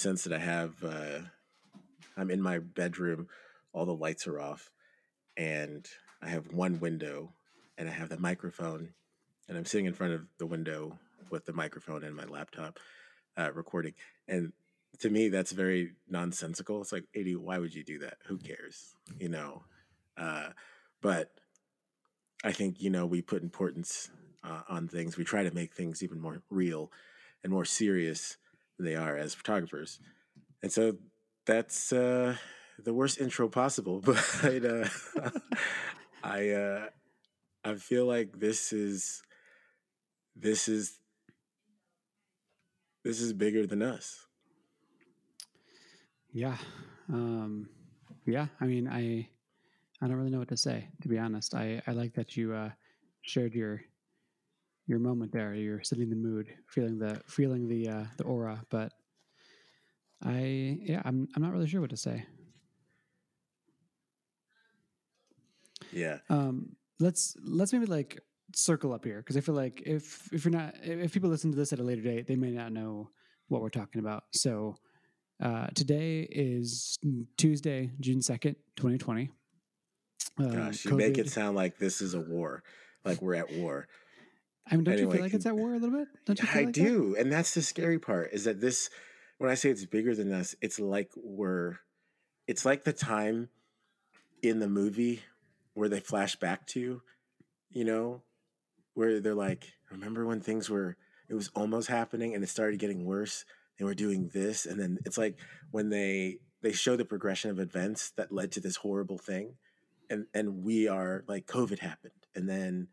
sense that I have. Uh, I'm in my bedroom, all the lights are off, and I have one window, and I have the microphone, and I'm sitting in front of the window with the microphone and my laptop uh, recording. And to me, that's very nonsensical. It's like, Adi, why would you do that? Who cares? You know? Uh, but I think, you know, we put importance uh, on things. We try to make things even more real and more serious they are as photographers. And so that's uh, the worst intro possible. But uh, I, uh, I feel like this is, this is this is bigger than us. Yeah. Um, yeah. I mean, I, I don't really know what to say, to be honest. I, I like that you, uh, shared your, your moment there. You're setting the mood, feeling the, feeling the, uh, the aura, but I, yeah, I'm, I'm not really sure what to say. Yeah. Um, let's, let's maybe like circle up here because I feel like if if you're not if people listen to this at a later date, they may not know what we're talking about. So uh, today is Tuesday, June second, twenty twenty. Um, Gosh, you COVID. make it sound like this is a war, like we're at war. I mean, don't anyway, you feel like it's at war a little bit? Don't you I like do, that? and that's the scary part. Is that this? When I say it's bigger than us, it's like we're. It's like the time in the movie where they flash back to, you know, where they're like, remember when things were, it was almost happening and it started getting worse. They were doing this. And then it's like when they, they show the progression of events that led to this horrible thing. And, and we are like, COVID happened. And then,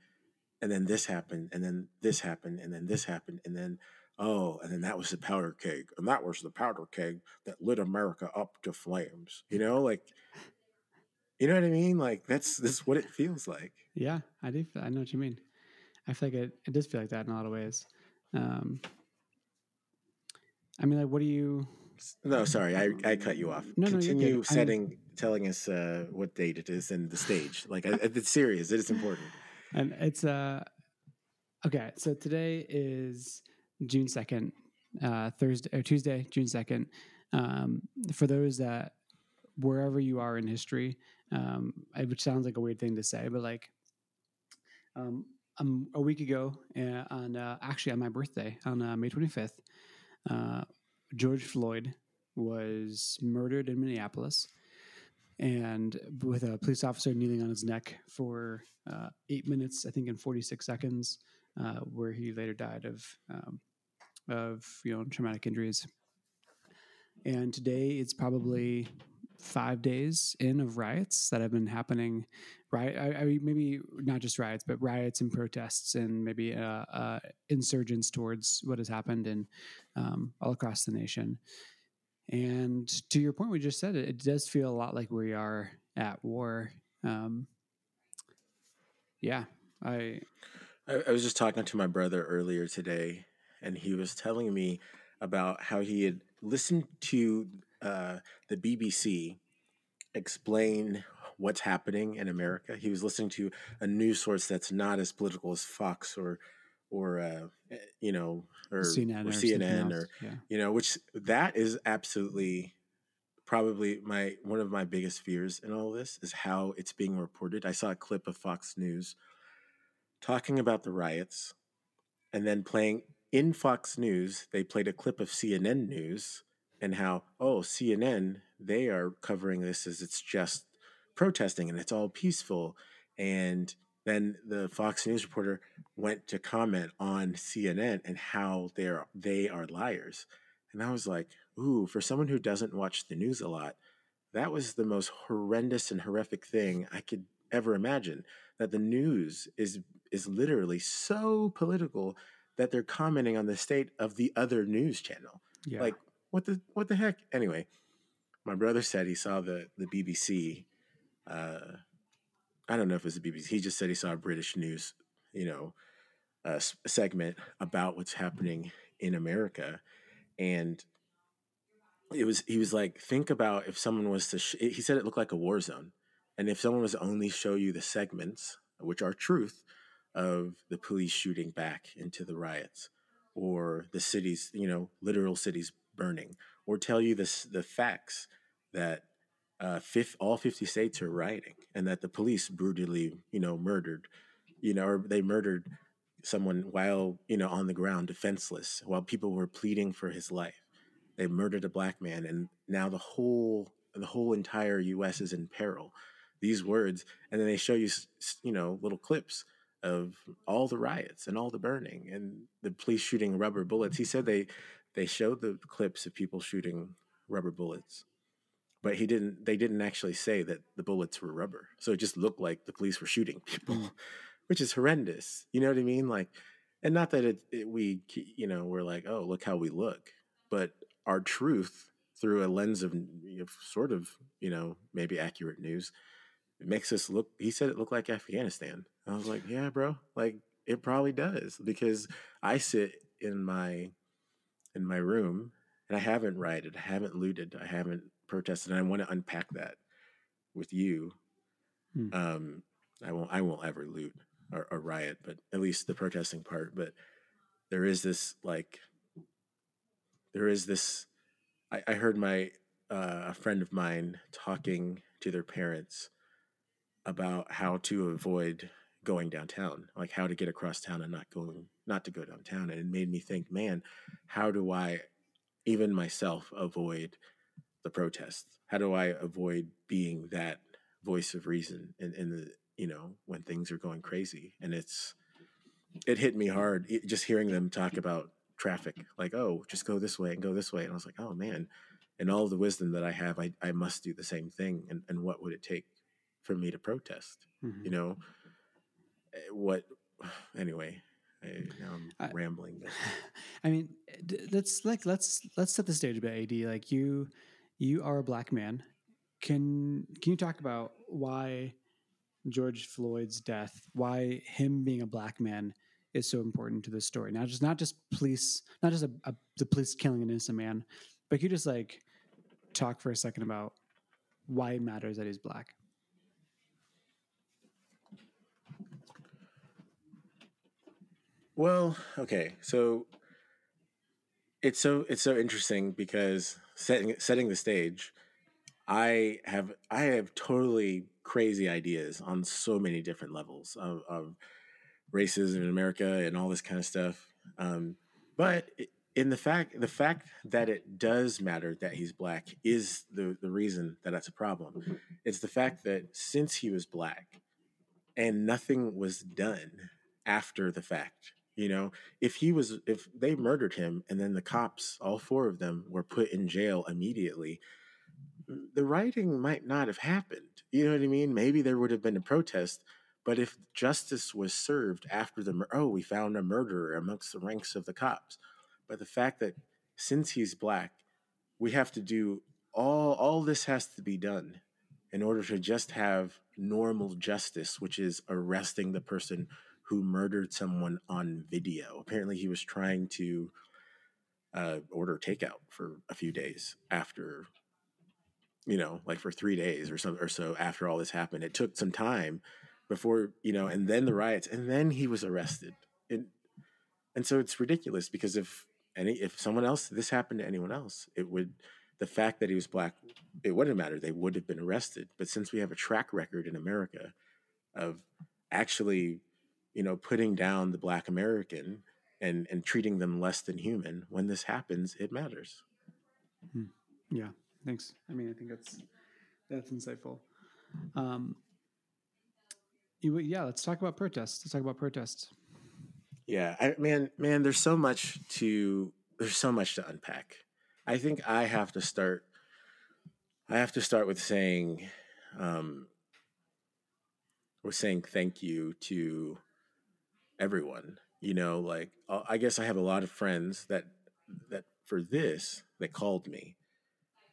and then this happened. And then this happened. And then this happened. And then, oh, and then that was the powder keg. And that was the powder keg that lit America up to flames. You know, like, you know what I mean? Like that's this is what it feels like. Yeah, I do. I know what you mean. I feel like it, it does feel like that in a lot of ways. Um, I mean, like, what do you? No, sorry, I, I cut you off. No, Continue no, setting, I'm... telling us uh, what date it is and the stage. Like, it's serious. It is important. And it's uh, okay. So today is June second, uh, Thursday or Tuesday, June second. Um, for those that wherever you are in history, um, which sounds like a weird thing to say, but like, um, um, a week ago uh, on uh, actually on my birthday on uh, May 25th, uh, George Floyd was murdered in Minneapolis, and with a police officer kneeling on his neck for uh, eight minutes, I think in 46 seconds, uh, where he later died of um, of you know traumatic injuries. And today it's probably five days in of riots that have been happening right I, I, maybe not just riots but riots and protests and maybe uh, uh, insurgents towards what has happened in um, all across the nation and to your point we just said it, it does feel a lot like we are at war um, yeah I, I i was just talking to my brother earlier today and he was telling me about how he had listened to uh, the BBC explain what's happening in America. He was listening to a news source that's not as political as Fox or or uh, eh, you know or CNN or, or CNN or yeah. you know which that is absolutely probably my one of my biggest fears in all this is how it's being reported. I saw a clip of Fox News talking about the riots and then playing in Fox News, they played a clip of CNN News and how, oh, CNN, they are covering this as it's just protesting and it's all peaceful. And then the Fox News reporter went to comment on CNN and how they're they are liars. And I was like, ooh, for someone who doesn't watch the news a lot, that was the most horrendous and horrific thing I could ever imagine. That the news is is literally so political that they're commenting on the state of the other news channel. Yeah. Like what the what the heck? Anyway, my brother said he saw the the BBC. Uh, I don't know if it's the BBC. He just said he saw a British news, you know, uh, segment about what's happening in America, and it was he was like, think about if someone was to. Sh-, he said it looked like a war zone, and if someone was to only show you the segments, which are truth, of the police shooting back into the riots, or the cities, you know, literal cities burning or tell you this the facts that uh, fifth, all 50 states are rioting and that the police brutally, you know, murdered, you know, or they murdered someone while, you know, on the ground, defenseless, while people were pleading for his life. They murdered a black man and now the whole, the whole entire U.S. is in peril. These words, and then they show you, you know, little clips of all the riots and all the burning and the police shooting rubber bullets. He said they, they showed the clips of people shooting rubber bullets but he didn't they didn't actually say that the bullets were rubber. So it just looked like the police were shooting people mm. which is horrendous. You know what i mean? Like and not that it, it, we you know we're like oh look how we look. But our truth through a lens of you know, sort of you know maybe accurate news it makes us look he said it looked like afghanistan. I was like yeah bro. Like it probably does because i sit in my in my room and i haven't rioted i haven't looted i haven't protested, and I want to unpack that with you. Hmm. Um, I won't. I won't ever loot or, or riot, but at least the protesting part. But there is this like, there is this. I, I heard my uh, a friend of mine talking to their parents about how to avoid going downtown, like how to get across town and not going, not to go downtown. And it made me think, man, how do I, even myself, avoid the protests? How do I avoid being that voice of reason in, in the you know when things are going crazy? And it's it hit me hard it, just hearing them talk about traffic, like oh, just go this way and go this way, and I was like, oh man, and all the wisdom that I have, I I must do the same thing. And and what would it take for me to protest? Mm-hmm. You know, eh, what anyway I, now I'm I, rambling. But. I mean, let's like let's let's set the stage a bit. Ad like you you are a black man. Can can you talk about why George Floyd's death, why him being a black man is so important to this story? Not just not just police, not just a, a, the police killing an innocent man, but you just like talk for a second about why it matters that he's black. Well, okay, so it's so it's so interesting because setting setting the stage, I have I have totally crazy ideas on so many different levels of, of racism in America and all this kind of stuff. Um, but in the fact the fact that it does matter that he's black is the the reason that that's a problem. It's the fact that since he was black and nothing was done after the fact you know, if he was, if they murdered him and then the cops, all four of them, were put in jail immediately, mm, the rioting might not have happened. You know what I mean? Maybe there would have been a protest, but if justice was served after the, oh, we found a murderer amongst the ranks of the cops. But the fact that since he's black, we have to do all, all this has to be done in order to just have normal justice, which is arresting the person who murdered someone on video. Apparently, he was trying to uh, order takeout for a few days after, you know, like for three days or so or so after all this happened. It took some time before you know, and then the riots, and then he was arrested. And and so it's ridiculous because if any if someone else this happened to anyone else, it would the fact that he was black, it wouldn't matter. They would have been arrested. But since we have a track record in America of actually you know, putting down the Black American and and treating them less than human. When this happens, it matters. Hmm. Yeah, thanks. I mean, I think that's that's insightful. Um, you, yeah, let's talk about protests. Let's talk about protests. Yeah, I, man, man, there's so much to there's so much to unpack. I think I have to start. I have to start with saying, um, with saying thank you to everyone you know like uh, i guess i have a lot of friends that that for this that called me.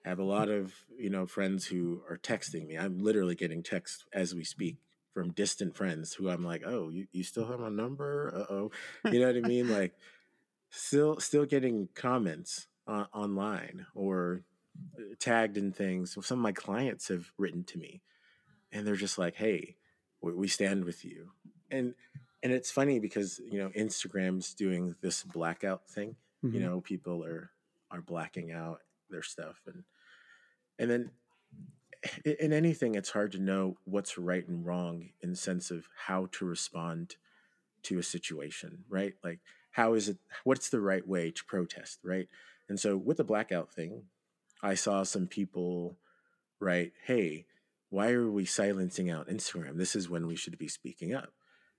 I have a lot of you know friends who are texting me. I'm literally getting texts as we speak from distant friends who i'm like oh you, you still have my number? Uh-oh. You know what i mean? Like still still getting comments on, online or uh, tagged in things. Some of my clients have written to me and they're just like hey we, we stand with you. And and it's funny because you know Instagram's doing this blackout thing. Mm-hmm. You know, people are are blacking out their stuff and and then in anything it's hard to know what's right and wrong in the sense of how to respond to a situation right like how is it what's the right way to protest right and so with the blackout thing i saw some people write hey why are we silencing out instagram this is when we should be speaking up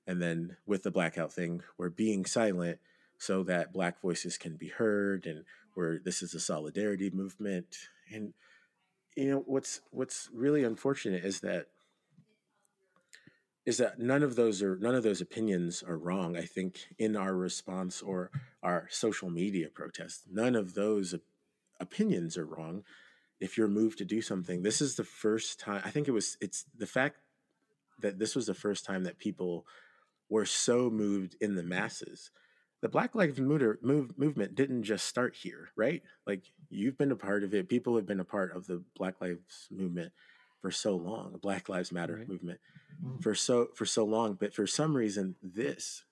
and then with the blackout thing we're being silent so that black voices can be heard and where this is a solidarity movement. And you know what's what's really unfortunate is that is that none of those are none of those opinions are wrong i think in our response or our social media protest none of those opinions are wrong. If you're moved to do something this is the first time i think it was it's the fact that this was the first time that people were so moved in the masses the Black Lives Matter move, movement didn't just start here, right? Like you've been a part of it. People have been a part of the Black Lives movement for so long, the Black Lives Matter right. movement for so for so long. But for some reason, this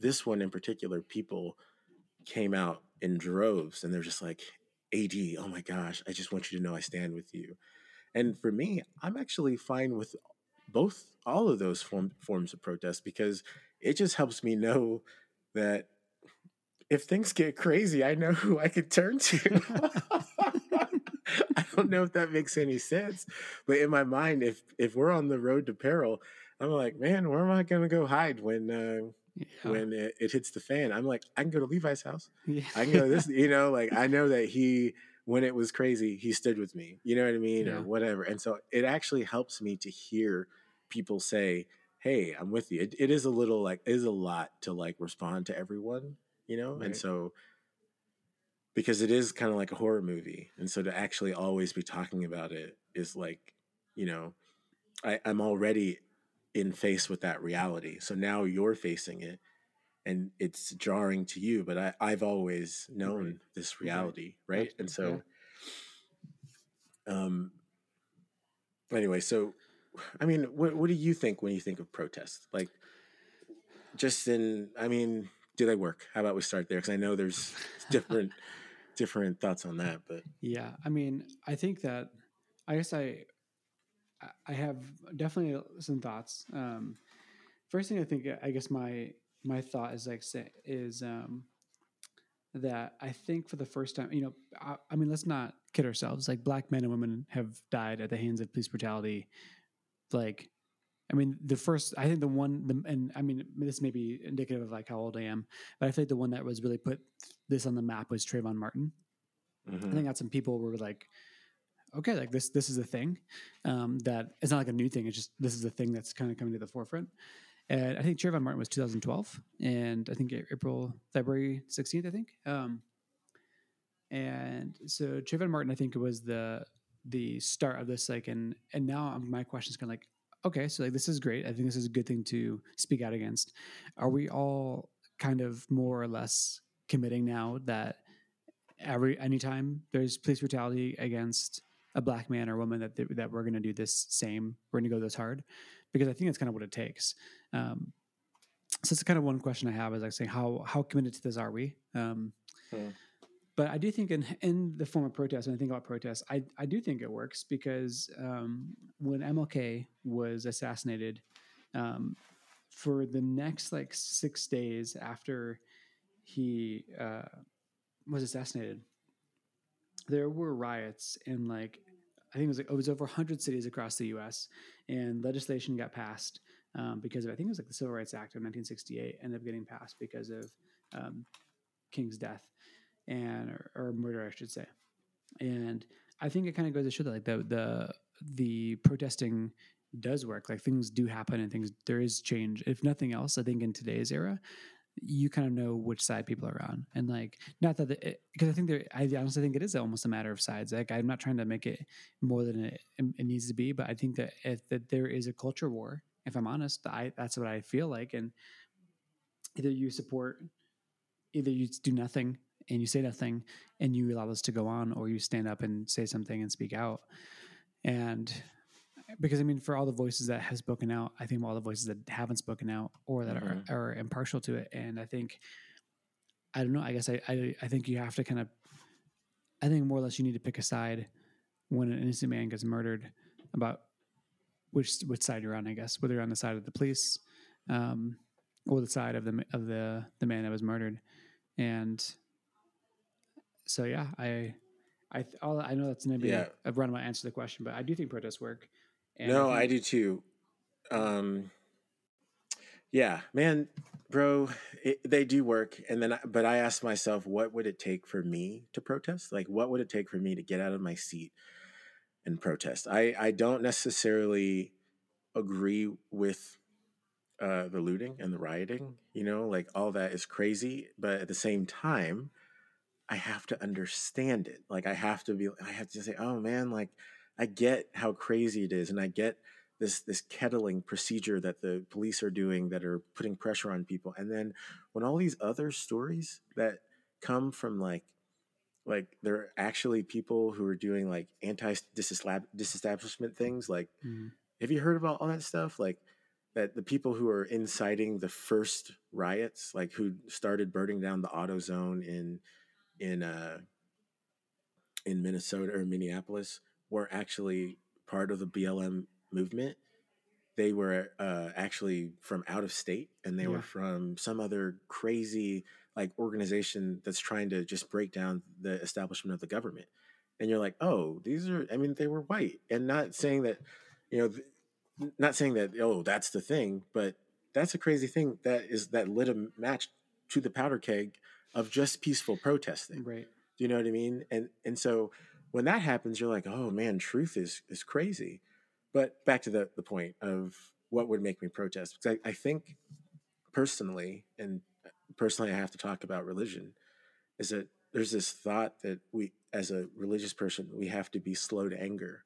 this one in particular, people came out in droves, and they're just like, "Ad, oh my gosh, I just want you to know I stand with you." And for me, I'm actually fine with both all of those form, forms of protest because it just helps me know that if things get crazy, I know who I could turn to. I don't know if that makes any sense, but in my mind, if if we're on the road to peril, I'm like, man, where am I going to go hide when uh, yeah. when it, it, hits the fan? I'm like, I can go to Levi's house. Yeah. I can go this, you know, like I know that he when it was crazy, he stood with me. You know what I mean, yeah. or whatever. And so it actually helps me to hear people say, "Hey, I'm with you." It, it is a little like it is a lot to like respond to everyone you know? Right. And so because it is kind of like a horror movie. And so to actually always be talking about it is like, you know, I, I'm already in face with that reality. So now you're facing it and it's jarring to you, but I, I've always known right. this reality, right? right? And so um anyway, so I mean, what what do you think when you think of protest? Like just in I mean, do they work? How about we start there? Because I know there's different different thoughts on that. But yeah, I mean, I think that I guess I I have definitely some thoughts. Um, first thing I think, I guess my my thought is like say is um, that I think for the first time, you know, I, I mean, let's not kid ourselves. Like black men and women have died at the hands of police brutality, like I mean, the first, I think the one, the, and I mean, this may be indicative of like how old I am, but I think the one that was really put this on the map was Trayvon Martin. Mm-hmm. I think that some people were like, okay, like this, this is a thing um, that it's not like a new thing. It's just this is a thing that's kind of coming to the forefront. And I think Trayvon Martin was 2012, and I think April, February 16th, I think. Um, and so Trayvon Martin, I think, it was the the start of this. Like, and and now my question is kind of like, okay, so like this is great. I think this is a good thing to speak out against. Are we all kind of more or less committing now that every anytime there's police brutality against a black man or woman that that we're going to do this same, we're going to go this hard, because I think that's kind of what it takes. Um, so it's kind of one question I have is like saying how how committed to this are we? Um, hmm but I do think in in the form of protest, when I think about protests, I I do think it works because um, when MLK was assassinated, um, for the next like six days after he uh, was assassinated, there were riots in like I think it was like, it was over 100 cities across the U.S. and legislation got passed um, because of I think it was like the Civil Rights Act of 1968 ended up getting passed because of um, King's death and or, or murder, I should say. And I think it kind of goes to show that like the the the protesting does work. Like things do happen and things there is change. If nothing else, I think in today's era, you kind of know which side people are on, and like not that because eh, I think there. I honestly think it is almost a matter of sides. Like I'm not trying to make it more than it, it needs to be, but I think that if that there is a culture war. If I'm honest, I that's what I feel like, and either you support, either you do nothing and you say nothing and you allow this to go on or you stand up and say something and speak out. And because i mean for all the voices that have spoken out i think all the voices that haven't spoken out or that mm-hmm. are, are impartial to it. And i think i don't know i guess I, I, I think you have to kind of I think more or less you need to pick a side when an innocent man gets murdered about which which side you're on, I guess, whether you're on the side of the police um, or the side of the of the the man that was murdered, and so yeah, I I all, I know that's maybe Yeah. a roundabout answer to the question, but I do think protests work. And no, I think- do too. Um, yeah, man, bro, it, they do work. And then, I, but I asked myself, what would it take for me to protest? Like, what would it take for me to get out of my seat and protest? I, I don't necessarily agree with uh, the looting and the rioting. You know, like all that is crazy. But at the same time, I have to understand it. Like, I have to be, I have to say, oh man, like, I get how crazy it is, and I get this this kettling procedure that the police are doing that are putting pressure on people. And then when all these other stories that come from like like there are actually people who are doing like anti disestablishment things. Like, Mhm. have you heard about all that stuff? Like that the people who are inciting the first riots, like who started burning down the AutoZone in in uh in Minnesota or Minneapolis were actually part of the BLM movement. They were uh, actually from out of state, and they Yeah. were from some other crazy like organization that's trying to just break down the establishment of the government. And you're like, oh, these are. I mean, they were white, and not saying that, you know, th- not saying that. Oh, that's the thing, but that's a crazy thing that is that lit a match to the powder keg of just peaceful protesting. right. Do you know what I mean? And and so when that happens, you're like, oh man, truth is is crazy. But back to the the point of what would make me protest, because I, I think personally, and personally, I have to talk about religion, is that there's this thought that we, as a religious person, we have to be slow to anger,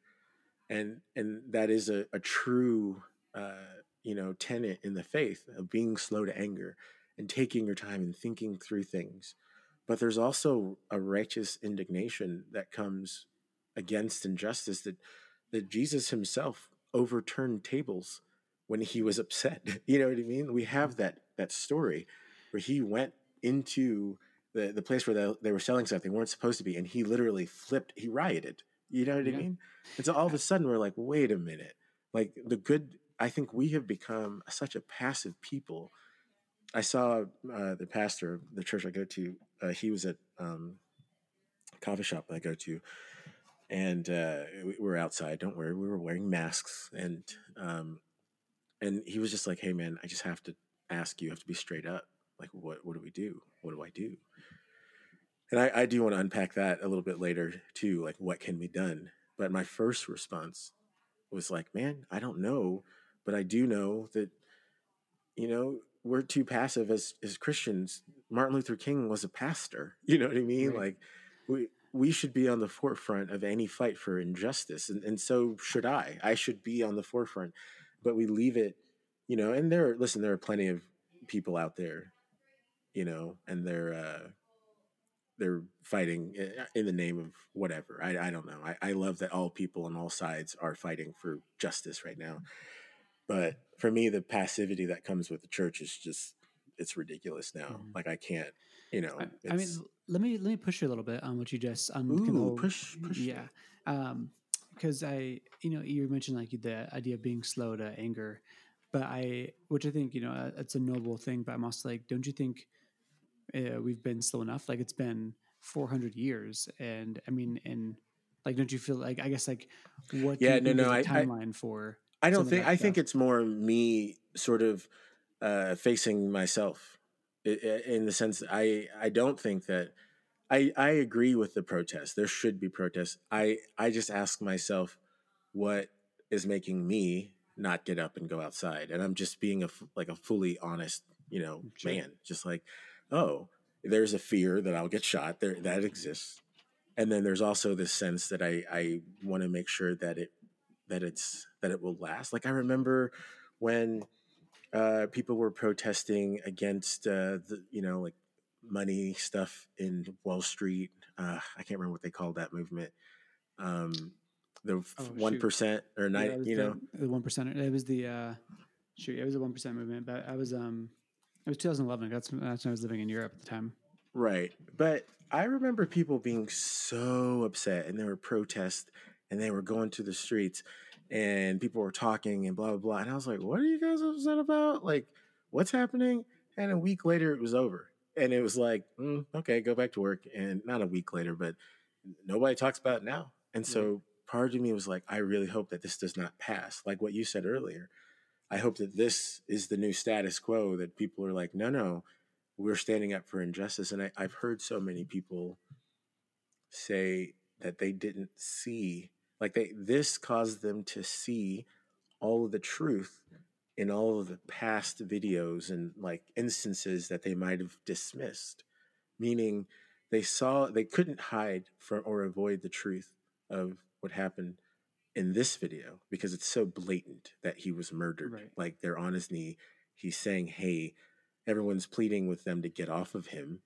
and and that is a, a true, uh, you know, tenet in the faith of being slow to anger and taking your time and thinking through things but there's also a righteous indignation that comes against injustice that that Jesus himself overturned tables when he was upset. You know what I mean? We have mm-hmm. that that story where he went into the, the place where they, they were selling something weren't supposed to be, and he literally flipped. He rioted. You know what I mean? And so all of a sudden we're like, wait a minute. Like the good. I think we have become such a passive people. I saw uh, the pastor of the church I go to. Uh, he was at um, a coffee shop I go to, and uh, we we were outside. Don't worry, we were wearing masks, and um, and he was just like, "Hey, man, I just have to ask you. You have to be straight up. Like, what what do we do? What do I do?" And I, I do want to unpack that a little bit later too. Like, what can be done? But my first response was like, "Man, I don't know, but I do know that." you know, we're too passive as as Christians. Martin Luther King was a pastor. You know what I mean? Right. Like we we should be on the forefront of any fight for injustice, and and so should I. I should be on the forefront, but we leave it, you know. And there, are listen, there are plenty of people out there, you know, and they're uh, they're fighting in the name of whatever. I I don't know. I I love that all people on all sides are fighting for justice right now. But for me, the passivity that comes with the church is just it's ridiculous now. Mhm. Like I can't, you know. I, I mean, let me let me push you a little bit on what you just on kind of ooh, push, push. yeah um because i you know you mentioned like the idea of being slow to anger but i which i think you know uh, it's a noble thing but i'm also like don't you think uh, we've been slow enough like it's been 400 years and i mean and like don't you feel like i guess like what Yeah, no, no, I- I- timeline for I don't think. that I think it's more me sort of uh, facing myself in the sense that I I don't think that I I agree with the protest. There should be protests. I I just ask myself what is making me not get up and go outside, and I'm just being a like a fully honest you know Sure. man, just like oh there's a fear that I'll get shot there that exists. And then there's also this sense that I, I want to make sure that it that it's that it will last. Like I remember when uh, people were protesting against uh, the you know like money stuff in Wall Street. Uh, I can't remember what they called that movement. Um, the Oh, one shoot. or Yeah, nine, was you the, know. the one percent it was the uh shoot it was a one percent movement but i was um it was 2011 that's, that's when i was living in europe at the time Right. But I remember people being so upset and there were protests and they were going to the streets and people were talking and blah blah blah. And I was like, what are you guys upset about? Like, what's happening? And a week later it was over. And it was like, mm, okay, go back to work. And not a week later, but nobody talks about it now. And so part of me was like, I really hope that this does not pass. Like what you said earlier. I hope that this is the new status quo that people are like, no, no, we're standing up for injustice. And I, I've heard so many people say that they didn't see, like they this caused them to see all of the truth in all of the past videos and like instances that they might have dismissed. Meaning they saw they couldn't hide from or avoid the truth of what happened in this video because it's so blatant that he was murdered. Right. Like they're on his knee. He's saying, Hey, everyone's pleading with them to get off of him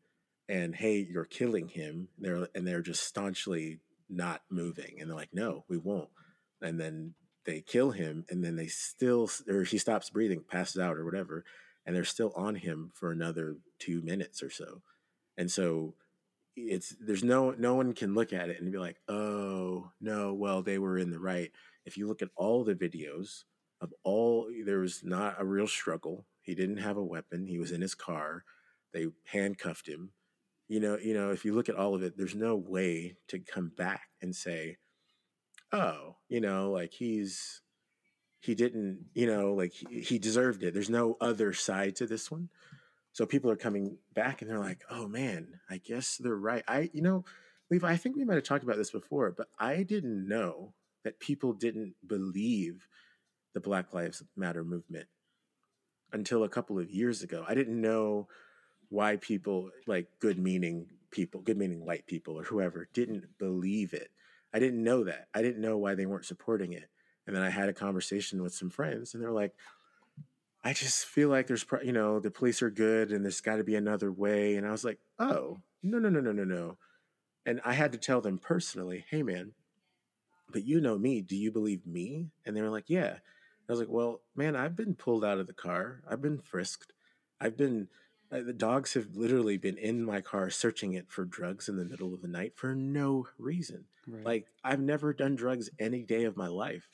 and hey you're killing him they're and they're just staunchly not moving and they're like no we won't and then they kill him and then they still or he stops breathing passes out or whatever and they're still on him for another two minutes or so and so it's there's no no one can look at it and be like oh no well they were in the right if you look at all the videos of all there was not a real struggle he didn't have a weapon. He was in his car. They handcuffed him. You know, you know, if you look at all of it, there's no way to come back and say, "Oh, you know, like he's he didn't, you know, like he, deserved it." There's no other side to this one. So people are coming back and they're like, "Oh man, I guess they're right." I, you know, Levi, I think we might have talked about this before, but I didn't know that people didn't believe the Black Lives Matter movement until a couple of years ago. I didn't know why people like good meaning people, good meaning white people or whoever didn't believe it. I didn't know that. I didn't know why they weren't supporting it. And then I had a conversation with some friends and they're like, I just feel like there's, you know, the police are good and there's got to be another way. And I was like, oh, no, no, no, no, no, no. And I had to tell them personally, hey, man, but you know me. Do you believe me? And they were like, yeah. I was like, well, man, I've been pulled out of the car. I've been frisked. I've been, the dogs have literally been in my car searching it for drugs in the middle of the night for no reason. Right. Like, I've never done drugs any day of my life.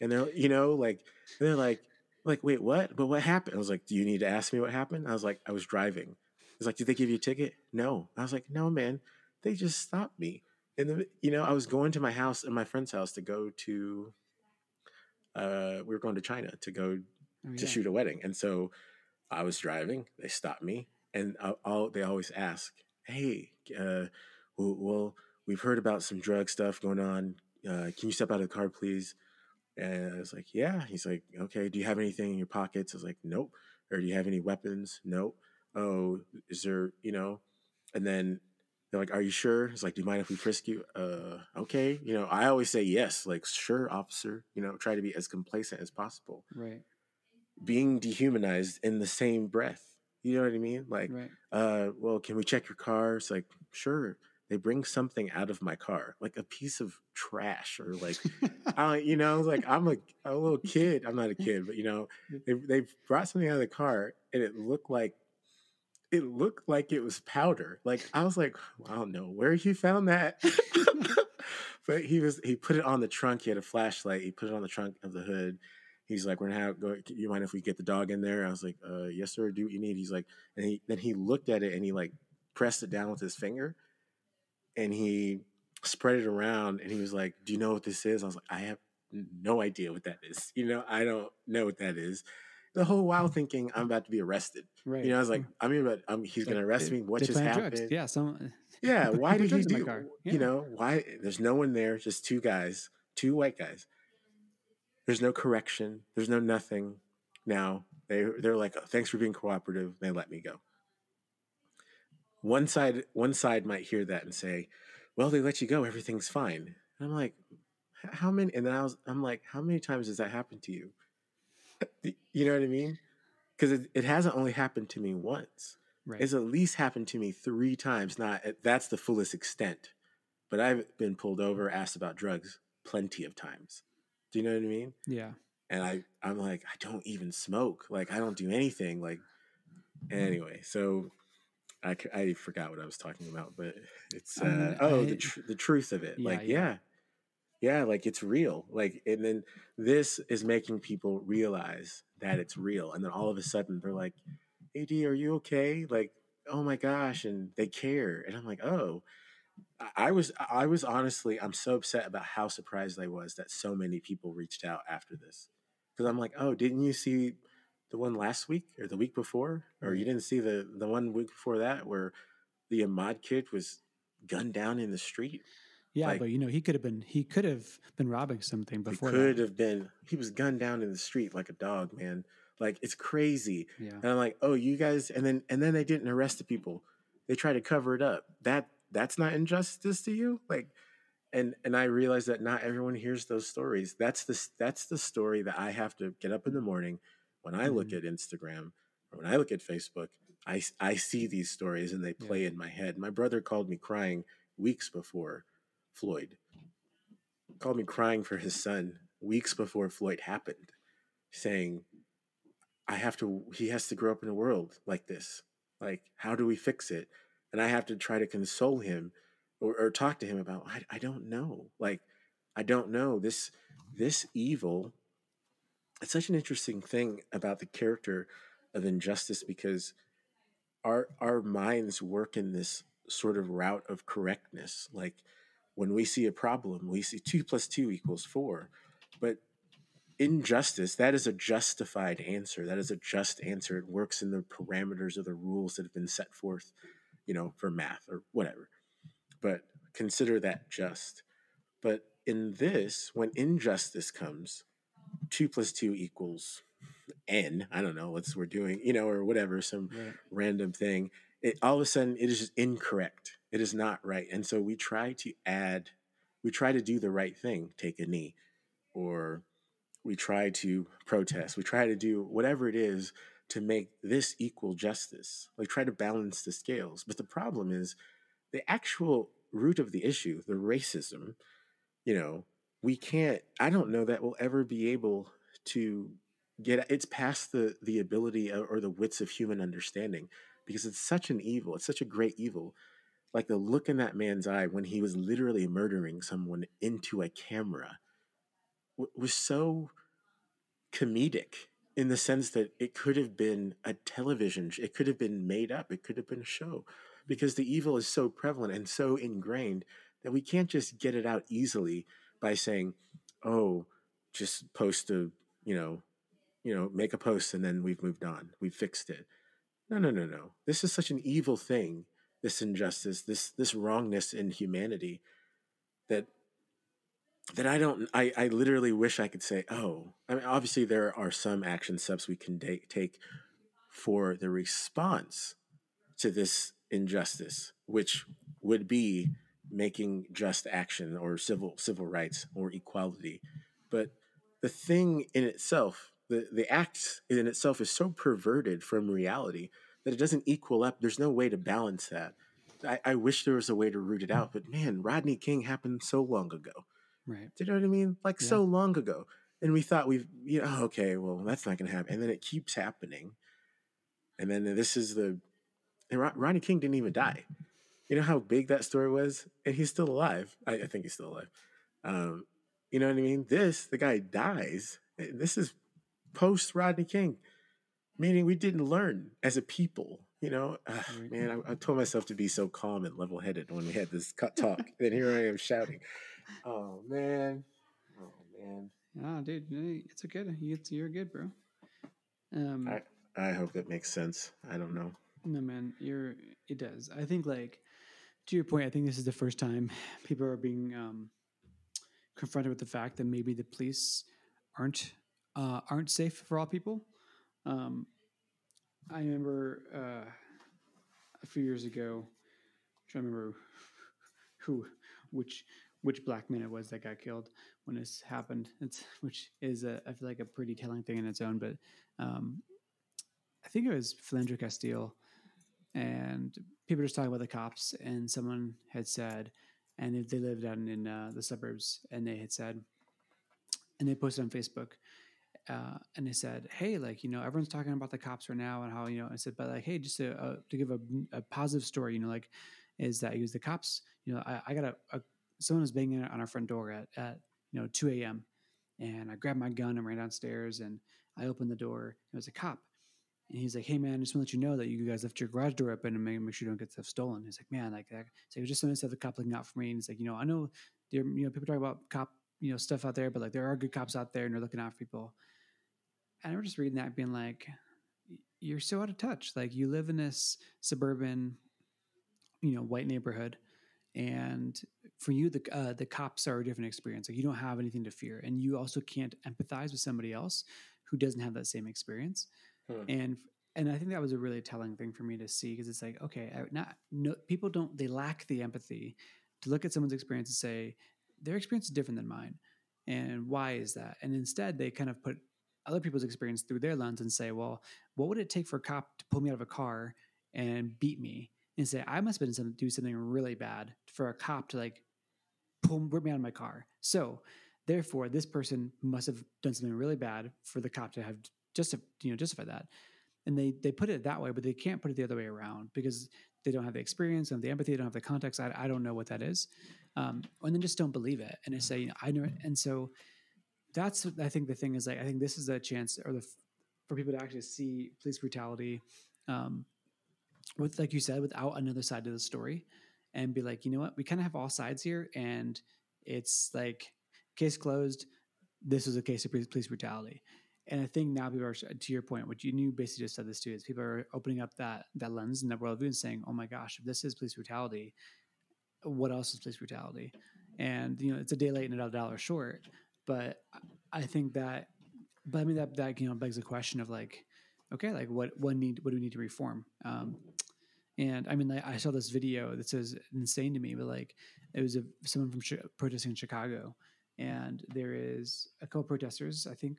And they're, you know, like, they're like, like, wait, what? But what happened? I was like, do you need to ask me what happened? I was like, I was driving. He's like, did they give you a ticket? No. I was like, no, man. They just stopped me. And, the, you know, I was going to my house and my friend's house to go to uh, we were going to China to go oh, to shoot a wedding, and so I was driving. They stopped me, and I, I'll, they always ask, "Hey, uh, well, well, we've heard about some drug stuff going on. Uh, can you step out of the car, please?" And I was like, "Yeah." He's like, "Okay. Do you have anything in your pockets?" I was like, "Nope." Or do you have any weapons? Nope. Oh, is there? You know? And then they're like, "Are you sure?" It's like, "Do you mind if we frisk you?" Uh, okay. You know, I always say yes, like, "Sure, officer." You know, try to be as complacent as possible. Right. Being dehumanized in the same breath. You know what I mean? Like, right. uh, well, can we check your car? It's like, sure. They bring something out of my car, like a piece of trash, or like, I, you know, like I'm a, a little kid. I'm not a kid, but you know, they they brought something out of the car, and it looked like it looked like it was powder. Like I was like, I don't know where he found that. but he was he put it on the trunk. He had a flashlight. He put it on the trunk of the hood. He's like, we're gonna have go. You mind if we get the dog in there? I was like, uh, yes, sir. Do what you need. He's like, and he then he looked at it and he like pressed it down with his finger, and he spread it around and he was like, do you know what this is? I was like, I have no idea what that is. You know, I don't know what that is the whole while thinking I'm about to be arrested. Right. You know, I was like, I mean, but um, he's going to arrest me. What just happened? Drugs. Yeah. Some. Yeah. Why did he do? Yeah. You know, why? There's no one there. Just two guys, two white guys. There's no correction. There's no nothing. Now they they're like, oh, thanks for being cooperative. They let me go. One side one side might hear that and say, well, they let you go. Everything's fine. And I'm like, how many? And then I was, I'm like, how many times does that happen to you? you know what I mean? Because it, it hasn't only happened to me once. Right. It's at least happened to me three times. Not that's the fullest extent, but I've been pulled over, asked about drugs plenty of times. Do you know what I mean? Yeah. And I, I'm like, I don't even smoke. Like, I don't do anything. Like, anyway. So, I, I forgot what I was talking about, but it's uh, oh I- the tr- the truth of it. Yeah, like yeah. yeah. yeah, like it's real. Like and then this is making people realize that it's real, and then all of a sudden they're like, "Ad, are you okay?" Like, oh my gosh, and they care, and I'm like, oh. I- was I was honestly I'm so upset about how surprised I was that so many people reached out after this. Because I'm like oh didn't you see the one last week or the week before? Or you didn't see the the one week before that where the Ahmaud kid was gunned down in the street? Yeah, Like- but you know, he could have been he could have been robbing something before he could that. have been he was gunned down in the street like a dog man. Like it's crazy. Yeah. and I'm like oh you guys and then and then they didn't arrest the people. They tried to cover it up. That that's not injustice to you like and and I realize that not everyone hears those stories. That's the that's the story that I have to get up in the morning when I look Mhm. at Instagram or when I look at Facebook. i i see these stories and they Yeah. play in my head. My brother called me crying weeks before Floyd. Called me crying for his son weeks before Floyd happened, saying, "I have to. He has to grow up in a world like this. Like, how do we fix it?" And I have to try to console him or, or talk to him about I, I don't know. Like i don't know. This this evil it's such an interesting thing about the character of injustice because our our minds work in this sort of route of correctness. Like when we see a problem we see two plus two equals four. But injustice that is a justified answer. That is a just answer. It works in the parameters of the rules that have been set forth you know for math or whatever but consider that just. But in this, when injustice comes, two plus two equals n. I don't know what's we're doing, you know, or whatever, some Right. random thing. It all of a sudden it is just incorrect. It is not right, and so we try to add, we try to do the right thing, take a knee, or we try to protest. We try to do whatever it is to make this equal justice. Like try to balance the scales. But the problem is the actual root of the issue, the racism, you know, we can't, I don't know that we'll ever be able to get, it's past the, the ability uh, or the wits of human understanding because it's such an evil. It's such a great evil. Like the look in that man's eye when he was literally murdering someone into a camera was so comedic in the sense that it could have been a television it could have been made up it could have been a show mm-hmm. because the evil is so prevalent and so ingrained that we can't just get it out easily by saying oh just post a you know you know make a post and then we've moved on we've fixed it. No no no no. This is such an evil thing this injustice this this wrongness in humanity that that I don't I, I literally wish I could say, oh, I mean obviously there are some action steps we can da- take for the response to this injustice, which would be making just action or civil civil rights or equality. But the thing in itself, the, the act in itself is so perverted from reality that it doesn't equal up. There's no way to balance that. I, I wish there was a way to root it out, but man, Rodney King happened so long ago. Right. Do you know what I mean? Like Yeah. so long ago. And we thought we've, you know, oh, okay, well, that's not going to happen. And then it keeps happening. And then this is the, and Ronnie King didn't even die. You know how big that story was? And he's still alive. I, I think he's still alive. Um, you know what I mean? This, the guy dies. Eh, This is post Rodney King, meaning we didn't learn as a people. You know, Ugh, man, I, I told myself to be so calm and level headed when we had this cut talk. and here I am shouting. Oh, man. Oh, man. Ah, dude, it's okay. You- It's, you're good, bro. Um, I- I hope that makes sense. I don't know. no, man, you're. It does. I think, like, to your point, I think this is the first time people are being um, confronted with the fact that maybe the police aren't uh, aren't safe for all people. Um, I remember uh, a few years ago. I'm trying to remember who, which, which black man it was that got killed when this happened. It's which is a, I feel like a pretty telling thing in its own. But um, I think it was Philando Castile, and people just talking about the cops, and someone had said, and if they lived out in uh, the suburbs, and they had said, and they posted on Facebook, uh, and they said, "Hey, like you know, everyone's talking about the cops right now and how you know." I said, "But like, hey, just to uh, to give a, a, positive story, you know, like is that use the cops, you know, I, I got a, a, someone was banging on our front door at at you know 2 a.m. and I grabbed my gun and ran downstairs and I opened the door. It was a cop, and he's like, "Hey man, I just want to let you know that you guys left your garage door open and make, make sure you don't get stuff stolen." He's like, "Man, like that." So he was just so nice to have the cop looking out for me, and he's like, "You know, I know there, you know, people talk about cop, you know, stuff out there, but like there are good cops out there and they're looking out for people." And I was just reading that, being like, "You're so out of touch. Like you live in this suburban, you know, white neighborhood." And for you the uh, the cops are a different experience like you don't have anything to fear and you also can't empathize with somebody else who doesn't have that same experience Hmm. And and I think that was a really telling thing for me to see because it's like, okay, I, not no people don't they lack the empathy to look at someone's experience and say their experience is different than mine, and why is that? And instead, they kind of put other people's experience through their lens and say, well, what would it take for a cop to pull me out of a car and beat me and say I must have been some, do something really bad for a cop to like pull rip me out of my car. So therefore, this person must have done something really bad for the cop to have just you know justify that. And they they put it that way but they can't put it the other way around because they don't have the experience and the empathy they don't have the context. I, I don't know what that is. Um, and then just don't believe it and they say you know, i know and so that's i think the thing is like i think this is a chance or the for people to actually see police brutality um, with like you said without another side to the story and be like you know what we kind of have all sides here and it's like case closed this is a case of police brutality and I think now people are to your point, what you knew basically just said this too is people are opening up that that lens and that worldview and saying, "Oh my gosh, if this is police brutality, what else is police brutality?" And you know, it's a day late and a dollar short, but I think that, but I mean that that you know begs the question of like, okay, like what what need what do we need to reform? Um, and I mean, like, I saw this video that says insane to me, but like it was a, someone from protesting in Chicago, and there is a couple protesters, I think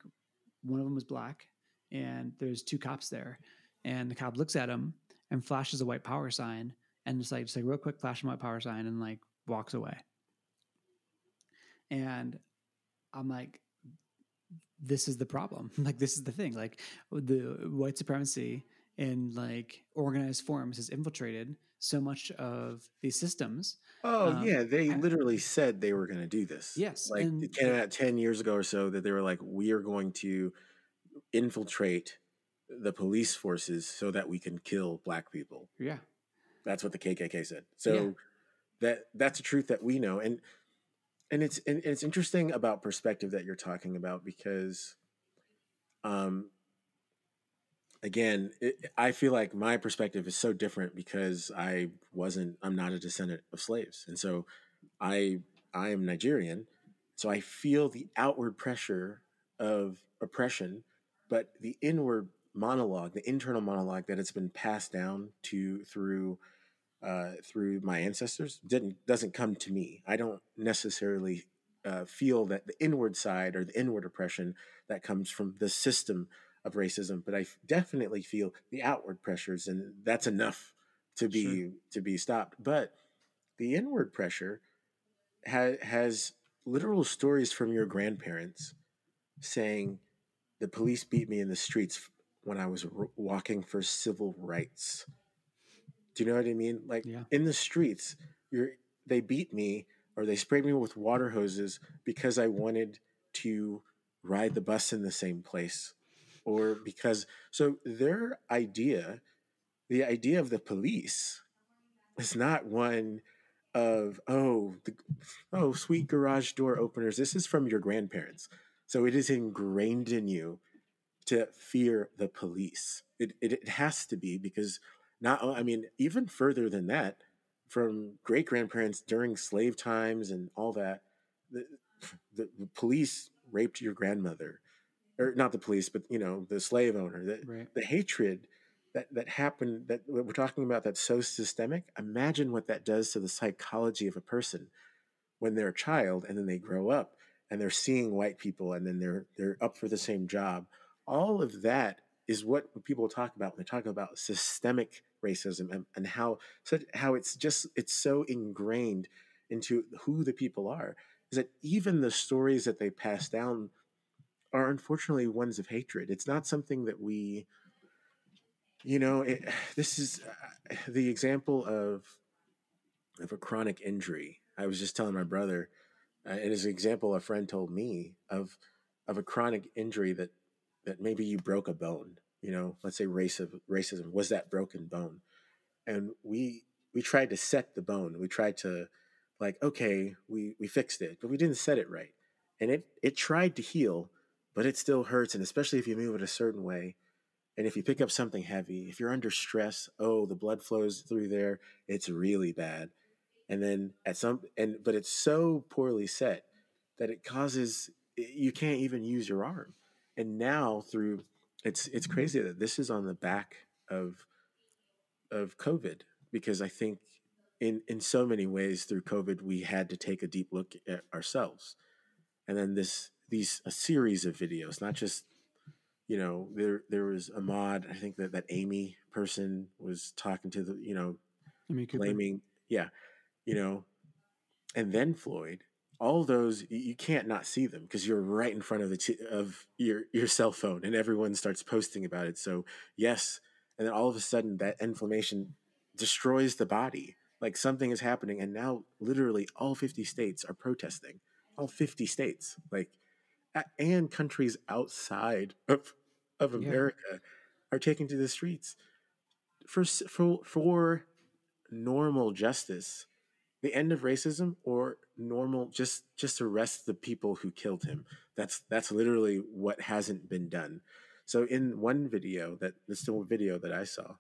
one of them was black, and there's two cops there, and the cop looks at him and flashes a white power sign, and just like just like real quick flash a white power sign, and like walks away. And I'm like, this is the problem. like this is the thing. Like the white supremacy in like organized forms has infiltrated so much of these systems. Oh um, yeah, they literally said they were going to do this. Yes, like and, it came out ten years ago or so that they were like, we are going to infiltrate the police forces so that we can kill black people. Yeah, that's what the KKK said. So yeah. that that's a truth that we know, and and it's and it's interesting about perspective that you're talking about because, um, again, it, I feel like my perspective is so different because I wasn't, I'm not a descendant of slaves. And so I, I am Nigerian. So I feel the outward pressure of oppression, but the inward monologue, the internal monologue that has been passed down to through uh, through my ancestors didn't doesn't come to me. I don't necessarily uh, feel that the inward side or the inward oppression that comes from the system of racism, but I definitely feel the outward pressures, and that's enough to be sure. to be stopped. But the inward pressure ha- has literal stories from your grandparents saying the police beat me in the streets when I was r- walking for civil rights. Do you know what I mean? Like yeah. in the streets, you're they beat me or they sprayed me with water hoses because I wanted to ride the bus in the same place or because so their idea the idea of the police is not one of oh the, oh sweet garage door openers. This is from your grandparents. So it is ingrained in you to fear the police. It, it, it has to be because not i mean even further than that from great grandparents during slave times and all that the, the, the police raped your grandmother or not the police, but you know the slave owner. The, right. the hatred that that happened that we're talking about that's so systemic. Imagine what that does to the psychology of a person when they're a child and then they grow up and they're seeing white people and then they're they're up for the same job. All of that is what people talk about when they talk about systemic racism and, and how so how it's just it's so ingrained into who the people are is that even the stories that they pass down are unfortunately ones of hatred. It's not something that we, you know, it, this is the example of of a chronic injury. I was just telling my brother, uh, and as an example, a friend told me of of a chronic injury that that maybe you broke a bone. You know, let's say racism, racism was that broken bone, and we we tried to set the bone. We tried to like, okay, we we fixed it, but we didn't set it right, and it it tried to heal, but it still hurts, and especially if you move it a certain way, and if you pick up something heavy, if you're under stress, oh, the blood flows through there, it's really bad, and then at some and but it's so poorly set that it causes you can't even use your arm, and now through it's it's crazy that this is on the back of of COVID because I think in in so many ways through COVID we had to take a deep look at ourselves, and then this these a series of videos, not just you know there there was Ahmaud. I think that that Amy person was talking to the you know blaming yeah you know, and then Floyd. All those you can't not see them because you're right in front of the t- of your your cell phone, and everyone starts posting about it. So yes, and then all of a sudden that inflammation destroys the body. Like something is happening, and now literally all 50 states are protesting. All 50 states, like, and countries outside of of America yeah. are taking to the streets for for for normal justice, the end of racism, or normal just just arrest the people who killed him. That's that's literally what hasn't been done. So in one video that the still video that I saw,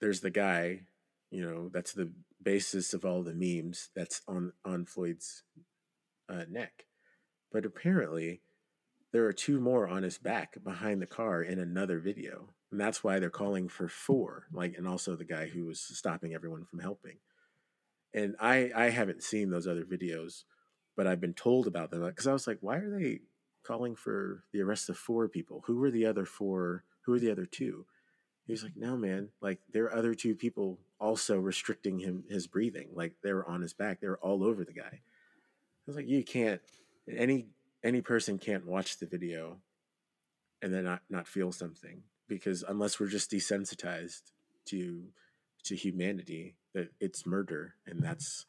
there's the guy, you know, that's the basis of all the memes that's on on Floyd's uh, neck. But apparently, there are two more on his back behind the car in another video, and that's why they're calling for four. Like, and also the guy who was stopping everyone from helping. And I I haven't seen those other videos, but I've been told about them because I was like, why are they calling for the arrest of four people. Who were the other four? Who were the other two? He was like, no, man. Like there are other two people also restricting him his breathing. Like they were on his back. They were all over the guy. I was like, you can't. Any any person can't watch the video and then not not feel something because unless we're just desensitized to to humanity, that it's murder and that's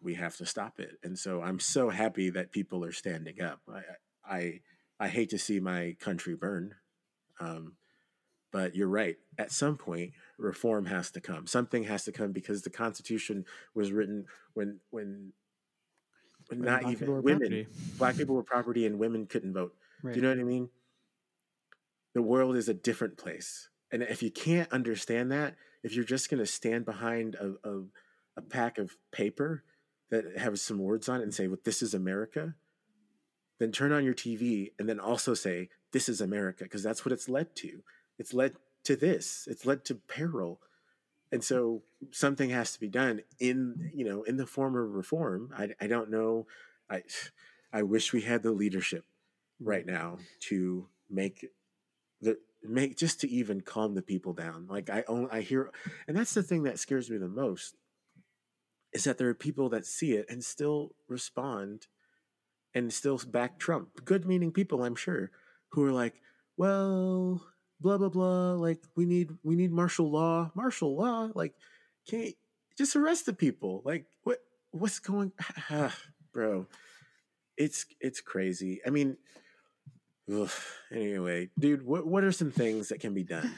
we have to stop it. And so I'm so happy that people are standing up. I, I I hate to see my country burn. Um, but you're right. At some point, reform has to come. Something has to come because the Constitution was written when when, when, when not even women, property. black people were property, and women couldn't vote. Right. Do you know what I mean? The world is a different place, and if you can't understand that, if you're just going to stand behind a, a, a pack of paper that has some words on it and say, "Well, this is America," then turn on your TV and then also say, This is America, because that's what it's led to. It's led to this, it's led to peril. And so something has to be done in, you know, in the form of reform. I, I don't know. I, I wish we had the leadership right now to make the make just to even calm the people down. Like I own, I hear, and that's the thing that scares me the most is that there are people that see it and still respond and still back Trump. Good meaning people, I'm sure, who are like, well, blah blah blah. Like we need we need martial law, martial law. Like, can't just arrest the people? Like what what's going, bro? It's it's crazy. I mean, ugh, anyway, dude, what what are some things that can be done?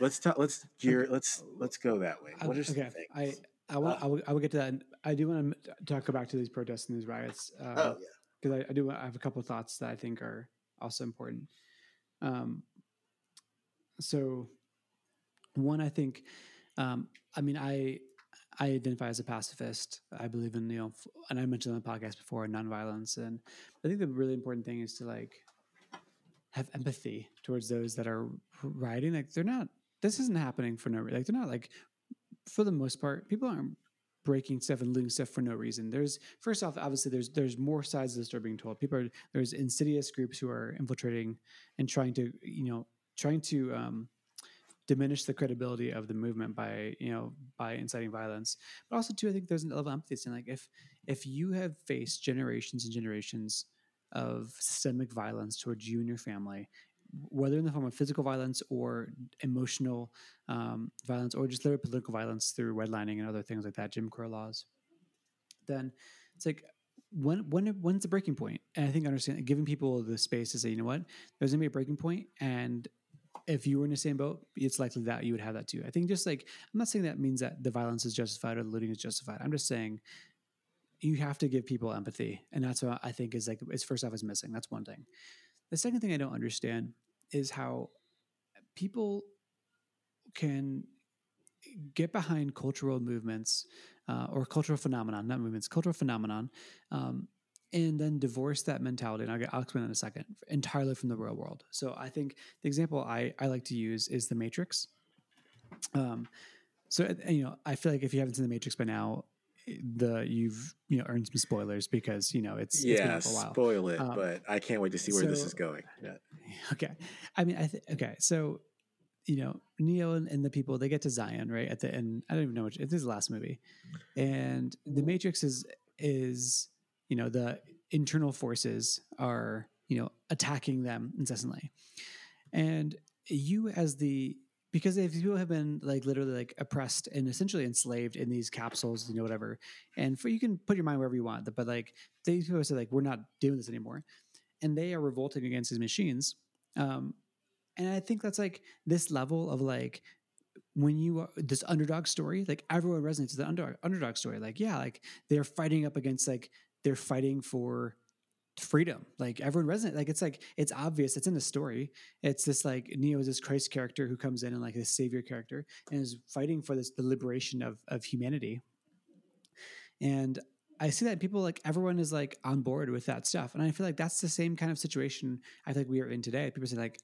Let's talk. Let's gear. Let's let's go that way. What are some okay. things? I I want. Uh, I, will, I will get to that. I do want to talk about to these protests and these riots. Uh, oh yeah because I, I, do I have a couple of thoughts that I think are also important. Um, so one, I think, um, I mean, I I identify as a pacifist. I believe in you know, and I mentioned on the podcast before nonviolence, and I think the really important thing is to like have empathy towards those that are rioting. Like they're not. This isn't happening for no reason. Like they're not like, for the most part, people aren't breaking stuff and looting stuff for no reason. There's first off, obviously, there's there's more sides of the story being told. People are there's insidious groups who are infiltrating and trying to you know trying to um, diminish the credibility of the movement by you know by inciting violence. But also too, I think there's an level of empathy saying like if if you have faced generations and generations of systemic violence towards you and your family, whether in the form of physical violence or emotional um, violence or just literal political violence through redlining and other things like that, Jim Crow laws, then it's like when when when's the breaking point? And I think understanding giving people the space to say, you know what, there's gonna be a breaking point, and if you were in the same boat, it's likely that you would have that too. I think just like I'm not saying that means that the violence is justified or the looting is justified. I'm just saying you have to give people empathy, and that's what I think is like is first off is missing. That's one thing. The second thing I don't understand is how people can get behind cultural movements uh, or cultural phenomenon, not movements, cultural phenomenon, um, and then divorce that mentality. And I'll, get, I'll explain that in a second, entirely from the real world. So I think the example I, I like to use is the Matrix. Um, so you know, I feel like if you haven't seen the Matrix by now, the you've you know earned some spoilers because you know it's yeah it's spoil it um, but i can't wait to see where so, this is going yeah. okay i mean i okay so you know neo and, and, the people they get to zion right at the end i don't even know which it is the last movie and the matrix is is you know the internal forces are you know attacking them incessantly and you as the because if people have been like literally like oppressed and essentially enslaved in these capsules, you know, whatever. And for you can put your mind wherever you want, but like these people say like we're not doing this anymore, and they are revolting against these machines. Um, and I think that's like this level of like when you are this underdog story, like everyone resonates with the underdog underdog story. Like yeah, like they're fighting up against like they're fighting for freedom. Like everyone resonates. Like it's like it's obvious. It's in the story. It's this like Neo is this Christ character who comes in and like this savior character and is fighting for this the liberation of of humanity. And I see that people like everyone is like on board with that stuff, and I feel like that's the same kind of situation I think we are in today. People say like,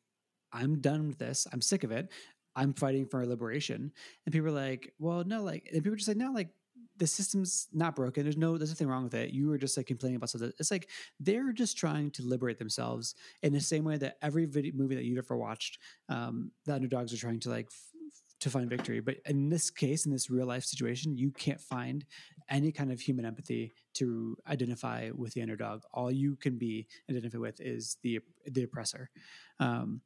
"I'm done with this. I'm sick of it. I'm fighting for our liberation," and people are like, "Well, no, like," and people just like, "No, like." The system's not broken. There's no, there's nothing wrong with it. You were just like complaining about something. It's like they're just trying to liberate themselves in the same way that every video movie that you've ever watched, um, the underdogs are trying to like f- to find victory. But in this case, in this real life situation, you can't find any kind of human empathy to identify with the underdog. All you can be identified with is the the oppressor. Um,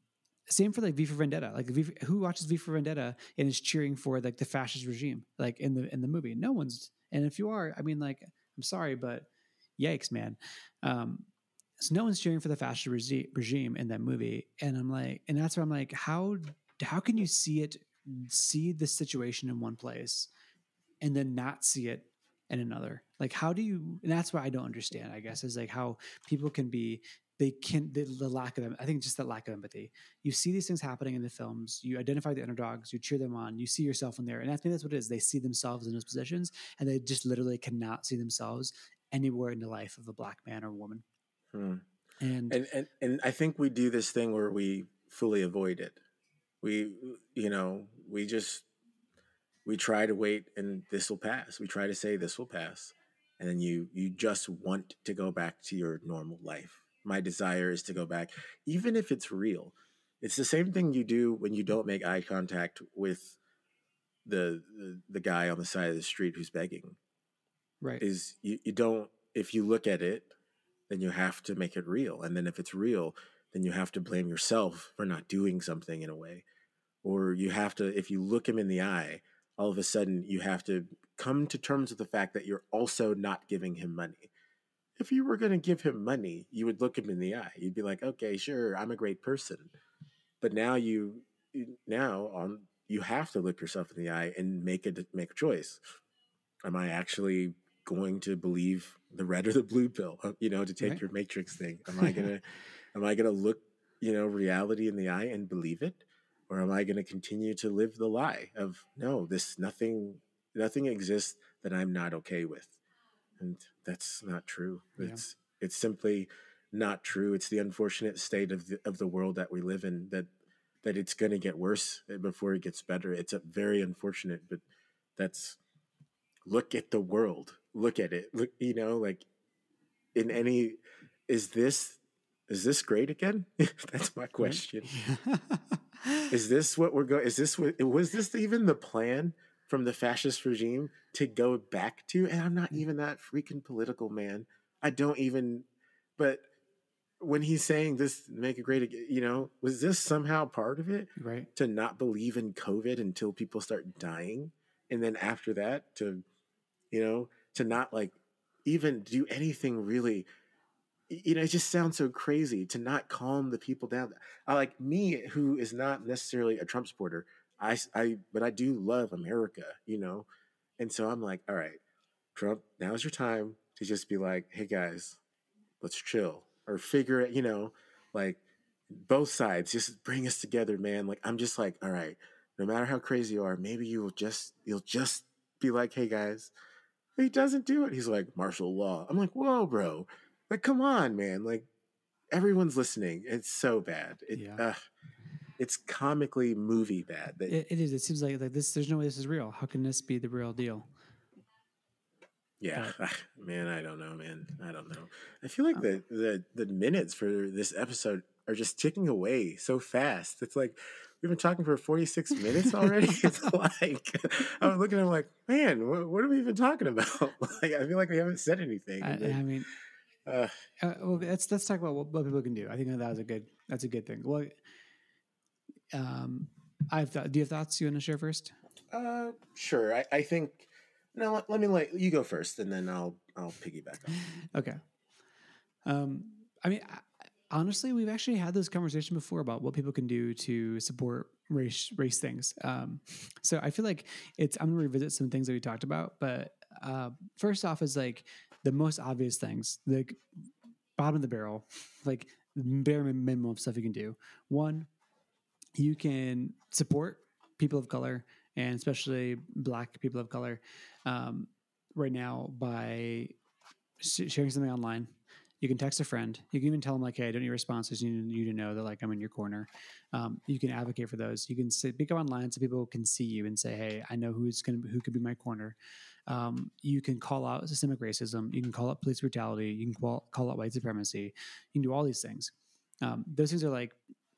same for like V for Vendetta. Like v, who watches V for Vendetta and is cheering for like the fascist regime, like in the in the movie? No one's. And if you are, I mean, like, I'm sorry, but yikes, man. Um, so no one's cheering for the fascist regime in that movie, and I'm like, and that's where I'm like, how how can you see it, see the situation in one place, and then not see it in another? Like, how do you? And that's what I don't understand. I guess is like how people can be they can the, the lack of them. i think just that lack of empathy. You see these things happening in the films you identify the underdogs you cheer them on you see yourself in there and i think that's what it is. They see themselves in those positions and they just literally cannot see themselves anywhere in the life of a black man or woman. Hmm. and, and and and i think we do this thing where we fully avoid it. We you know we just we try to wait and this will pass. We try to say this will pass and then you you just want to go back to your normal life my desire is to go back, even if it's real. It's the same thing you do when you don't make eye contact with the the, the guy on the side of the street who's begging. Right. Is you, you don't if you look at it, then you have to make it real. And then if it's real, then you have to blame yourself for not doing something in a way. Or you have to, if you look him in the eye, all of a sudden you have to come to terms with the fact that you're also not giving him money if you were going to give him money, you would look him in the eye. You'd be like, okay, sure, I'm a great person. But now you, now on, you have to look yourself in the eye and make a make a choice. Am I actually going to believe the red or the blue pill? Uh, you know, to take right. your matrix thing. Am I gonna, am I gonna look, you know, reality in the eye and believe it, or am I gonna continue to live the lie of no, this nothing, nothing exists that I'm not okay with and that's not true. Yeah. It's it's simply not true. It's the unfortunate state of the, of the world that we live in that that it's going to get worse eh, before it gets better. It's a very unfortunate, but that's look at the world. Look at it. Look, you know, like in any is this is this great again? that's my question. is this what we're going? Is this what was this even the plan? From the fascist regime to go back to. And I'm not mm. even that freaking political, man. I don't even, but when he's saying this make a great you know, was this somehow part of it? Right. To not believe in COVID until people start dying. And then after that to, you know, to not like even do anything really you know, it just sounds so crazy to not calm the people down. I like me, who is not necessarily a Trump supporter. I, I, but I do love America, you know, and so I'm like, all right, Trump, now's your time to just be like, hey guys, let's chill or figure it, you know, like both sides, just bring us together, man. Like I'm just like, all right, no matter how crazy you are, maybe you will just you'll just be like, hey guys. He doesn't do it. He's like martial law. I'm like, whoa, bro. Like, come on, man. Like everyone's listening. It's so bad. It, Yeah. uh, it's comically movie bad. That, It, it is. It seems like like this. There's no way this is real. How can this be the real deal? yeah, man. I don't know, man. I don't know. I feel like the the the minutes for this episode are just ticking away so fast. It's like we've been talking for 46 minutes already. it's like I'm looking at him like, man, what, what are we even talking about? like, I feel like we haven't said anything. I, then, I mean, uh, uh, well, let's let's talk about what, what people can do. I think that was a good. That's a good thing. Well, um, I've. Do you have thoughts you want to share first? Uh, sure. I, I think. No, let, let me let you go first, and then I'll I'll piggyback on. Okay. Um, I mean, I, honestly, we've actually had this conversation before about what people can do to support race race things. Um, so I feel like it's. I'm gonna revisit some things that we talked about, but uh, first off is like the most obvious things, like bottom of the barrel, like the bare minimum of stuff you can do. One, you can support people of color and especially black people of color um, right now by sh- sharing something online. You can text a friend. You can even tell them like, "Hey, I don't need responses. You need you to know that like I'm in your corner." Um, you can advocate for those. You can speak up online so people can see you and say, "Hey, I know who's going to who could be my corner." Um, you can call out systemic racism. You can call out police brutality. You can call, call out white supremacy. You can do all these things. Um, those things are like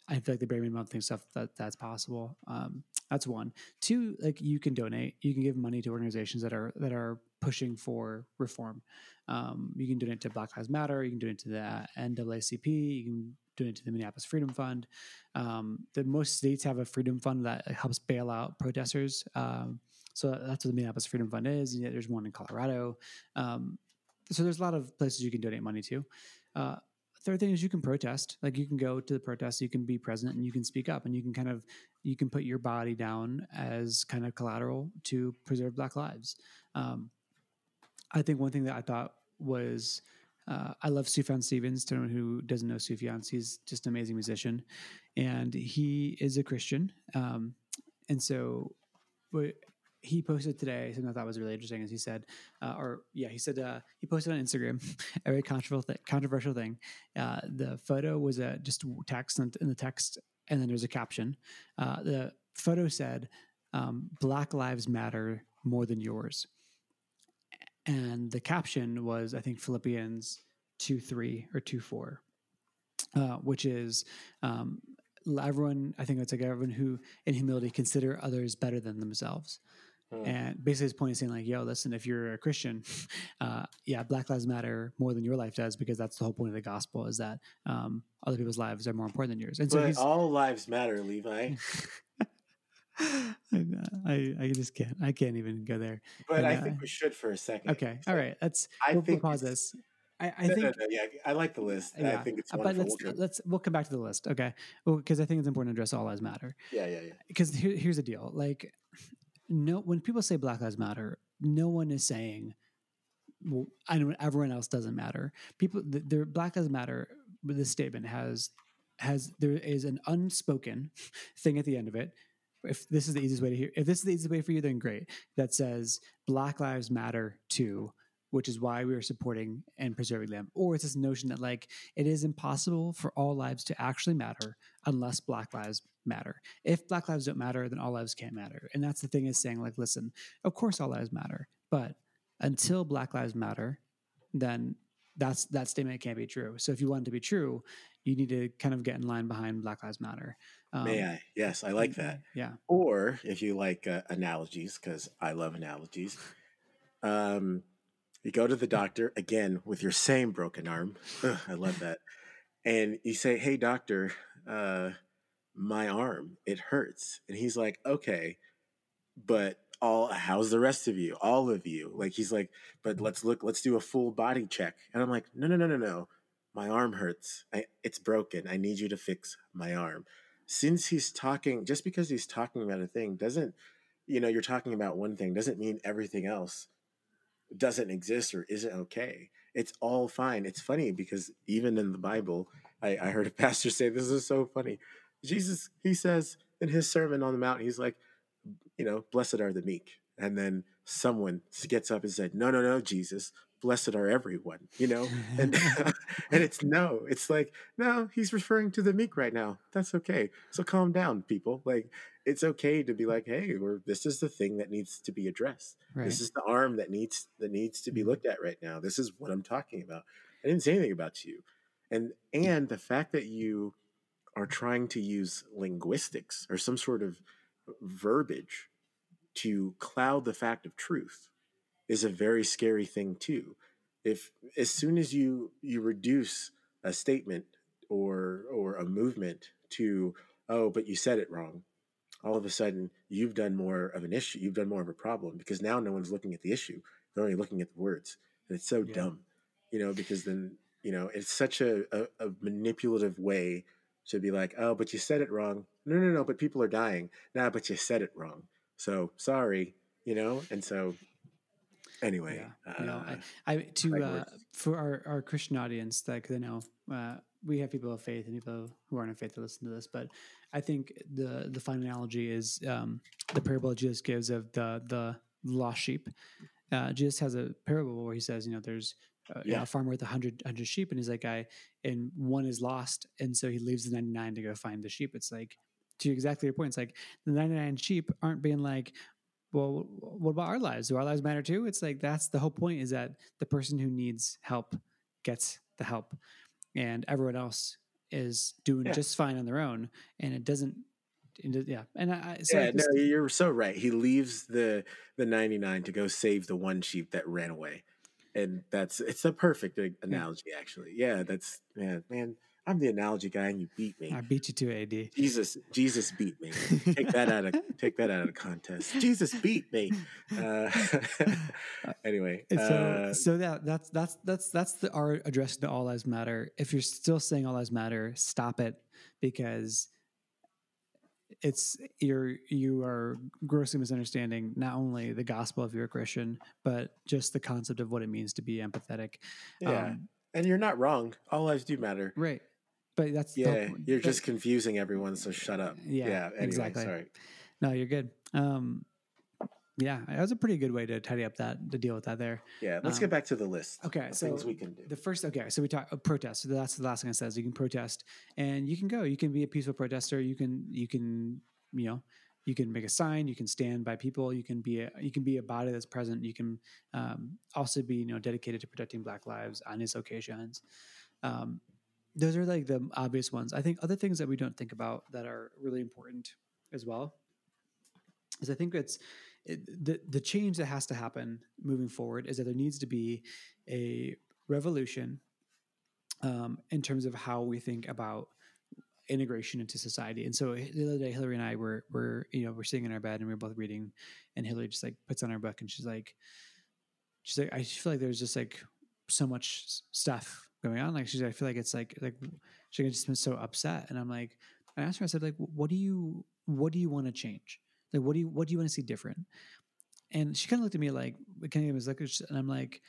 I feel like the bare minimum thing stuff that that's possible. Um, that's one. Two, like you can donate. You can give money to organizations that are that are pushing for reform. Um, you can donate to Black Lives Matter. You can donate to the NAACP. You can donate to the Minneapolis Freedom Fund. Um, the most states have a freedom fund that helps bail out protesters. Um, so that's what the Minneapolis Freedom Fund is. And yet there's one in Colorado. Um, so there's a lot of places you can donate money to. Uh, third thing is you can protest. Like you can go to the protest, you can be present, and you can speak up, and you can kind of you can put your body down as kind of collateral to preserve Black lives. Um, I think one thing that I thought was uh, I love Sufjan Stevens. To anyone who doesn't know Sufjan, he's just an amazing musician, and he is a Christian. Um, and so, but he posted today something I thought was really interesting. Is he said, uh, or yeah, he said uh, he posted on Instagram a very controversial th- controversial thing. Uh, the photo was a just text and in the text, and then there's a caption. Uh, the photo said, um, "Black Lives Matter more than yours." and the caption was I think Philippians two three or two four, uh, which is um, everyone. I think it's like everyone who in humility consider others better than themselves. Hmm. And basically, his point is saying like, "Yo, listen, if you're a Christian, uh, yeah, Black Lives Matter more than your life does because that's the whole point of the gospel is that um, other people's lives are more important than yours." And so But he's, all lives matter, Levi. I, I, I just can't, I can't even go there. But And, I uh, think we should for a second. Okay, all right, let's I we'll, we'll think pause this. I, I No, think no, no, yeah, I like the list. I Yeah, think it's Uh, but let's We'll let's we'll come back to the list, okay? Because I think it's important to address all lives matter. yeah, yeah, yeah. Because here, here's the deal: like, no, when people say Black Lives Matter, no one is saying, well, I know everyone else doesn't matter. People, the, the Black Lives Matter. This statement has has there is an unspoken thing at the end of it. If this is the easiest way to hear, if this is the easiest way for you, then great. That says Black Lives Matter too which is why we are supporting and preserving them. Or it's this notion that like it is impossible for all lives to actually matter unless Black lives matter. If Black lives don't matter, then all lives can't matter. And that's the thing is saying like, listen, of course all lives matter, but until Black lives matter, then that's that statement can't be true. So if you want it to be true, you need to kind of get in line behind Black Lives Matter. Um, May I? Yes, I like that. Yeah. Or if you like uh, analogies, because I love analogies, um, you go to the doctor again with your same broken arm. Ugh, I love that. and you say, "Hey, doctor, uh, my arm it hurts," and he's like, "Okay, but all how's the rest of you, all of you?" Like he's like, "But let's look, let's do a full body check," and I'm like, "No, no, no, no, no." My arm hurts. I, it's broken. I need you to fix my arm. Since he's talking, just because he's talking about a thing doesn't, you know, you're talking about one thing doesn't mean everything else doesn't exist or isn't okay. It's all fine. It's funny because even in the Bible, I, I heard a pastor say, This is so funny. Jesus, he says in his Sermon on the Mount, he's like, you know, blessed are the meek. And then someone gets up and said, No, no, no, Jesus, blessed are everyone, you know? And and it's no, it's like, no, he's referring to the meek right now. That's okay. So calm down, people. Like it's okay to be like, hey, we're this is the thing that needs to be addressed. Right. This is the arm that needs that needs to be mm-hmm. looked at right now. This is what I'm talking about. I didn't say anything about you. And and the fact that you are trying to use linguistics or some sort of verbiage to cloud the fact of truth is a very scary thing too. If as soon as you you reduce a statement or or a movement to oh but you said it wrong all of a sudden you've done more of an issue you've done more of a problem because now no one's looking at the issue they're only looking at the words and it's so yeah. dumb you know because then you know it's such a, a, a, manipulative way to be like oh but you said it wrong no no no but people are dying nah but you said it wrong so sorry you know and so anyway yeah. Uh, no, I, I to uh, for our, our christian audience that you know uh, we have people of faith and people who aren't of faith to listen to this but i think the the fine analogy is um, the parable jesus gives of the the lost sheep uh, jesus has a parable where he says you know there's uh, yeah. a farmer with a hundred hundred sheep and he's like i and one is lost and so he leaves the 99 to go find the sheep it's like to exactly your point it's like the 99 sheep aren't being like well, what about our lives? Do our lives matter too? It's like that's the whole point is that the person who needs help gets the help, and everyone else is doing yeah. just fine on their own, and it doesn't. yeah, and I, so yeah, no, you're so right. He leaves the the 99 to go save the one sheep that ran away, and that's it's a perfect analogy, yeah. actually. Yeah, that's man, man I'm the analogy guy and you beat me. I beat you to AD. Jesus, Jesus beat me. take that out of take that out of the contest. Jesus beat me. Uh, anyway, so uh, so that that's that's that's that's the our address to all lives matter. If you're still saying all lives matter, stop it because it's you're you are grossly misunderstanding not only the gospel if you're a Christian, but just the concept of what it means to be empathetic. Yeah. Um, and you're not wrong. All lives do matter. Right. But that's yeah. You're but, just confusing everyone. So shut up. Yeah. yeah anyway, exactly. Sorry. No, you're good. Um, yeah, that was a pretty good way to tidy up that to deal with that there. Yeah, let's um, get back to the list. Okay, so things we can do. The first, okay, so we talk uh, protest. So that's the last thing it says. You can protest, and you can go. You can be a peaceful protester. You can you can you know you can make a sign. You can stand by people. You can be a you can be a body that's present. You can um, also be you know dedicated to protecting Black lives on these occasions. Um, those are like the obvious ones. I think other things that we don't think about that are really important as well is I think it's it, the the change that has to happen moving forward is that there needs to be a revolution um, in terms of how we think about integration into society. And so the other day, Hillary and I were were you know we're sitting in our bed and we are both reading, and Hillary just like puts on her book and she's like, she's like I feel like there's just like so much stuff going on. Like she's, I feel like it's like like she just been so upset. And I'm like, I asked her, I said, like, what do you what do you want to change? Like, what do you what do you want to see different? And she kind of looked at me like, kind of was like, and I'm like,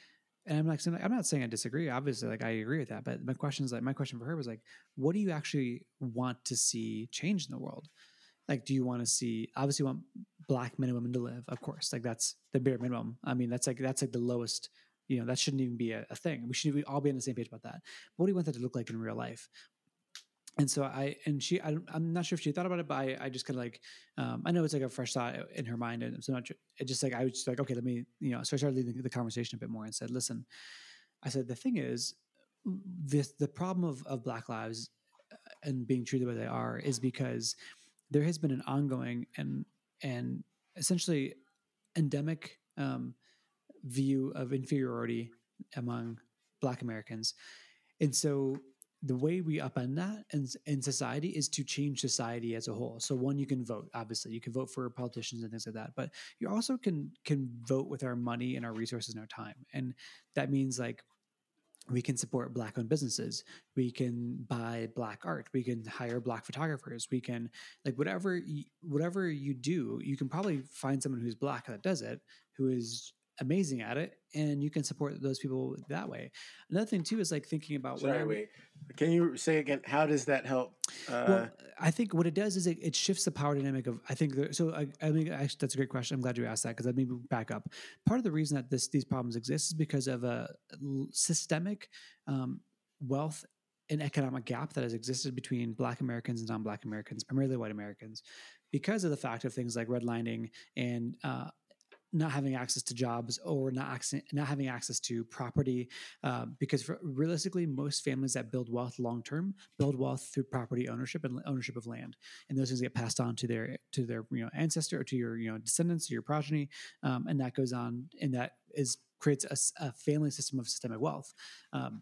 and I'm like, I'm not saying I disagree. Obviously, like I agree with that. But my question is like, my question for her was like, what do you actually want to see change in the world? Like, do you want to see? Obviously, want black men and women to live, of course. Like that's the bare minimum. I mean, that's like that's like the lowest you know that shouldn't even be a, a thing we should all be on the same page about that but what do you want that to look like in real life and so I and she I, am not sure if she thought about it, but I, I just kind of like um, I know it's like a fresh thought in her mind, and so not it just like I was just like okay, let me you know. So I started leading the conversation a bit more and said, listen, I said the thing is this the problem of of Black lives uh, and being treated the way they are is because there has been an ongoing and and essentially endemic um, view of inferiority among Black Americans. And so the way we upend that in, in society is to change society as a whole. So one, you can vote. Obviously, you can vote for politicians and things like that. But you also can can vote with our money and our resources and our time. And that means like we can support black owned businesses we can buy black art we can hire black photographers we can like whatever whatever you do you can probably find someone who's black that does it who is amazing at it and you can support those people that way. Another thing too is like thinking about Sorry, wait. Can you say again how does that help uh, well i think what it does is it, it shifts the power dynamic of i think there, so i, I mean actually that's a great question. I'm glad you asked that because let me back up. Part of the reason that this these problems exist is because of a systemic um, wealth and economic gap that has existed between black americans and non-black americans primarily white americans because of the fact of things like redlining and uh, not having access to jobs or not access, not having access to property uh, because for, realistically most families that build wealth long term build wealth through property ownership and ownership of land and those things get passed on to their to their you know ancestor or to your you know descendants to your progeny um, and that goes on and that is creates a, a family system of systemic wealth. Um,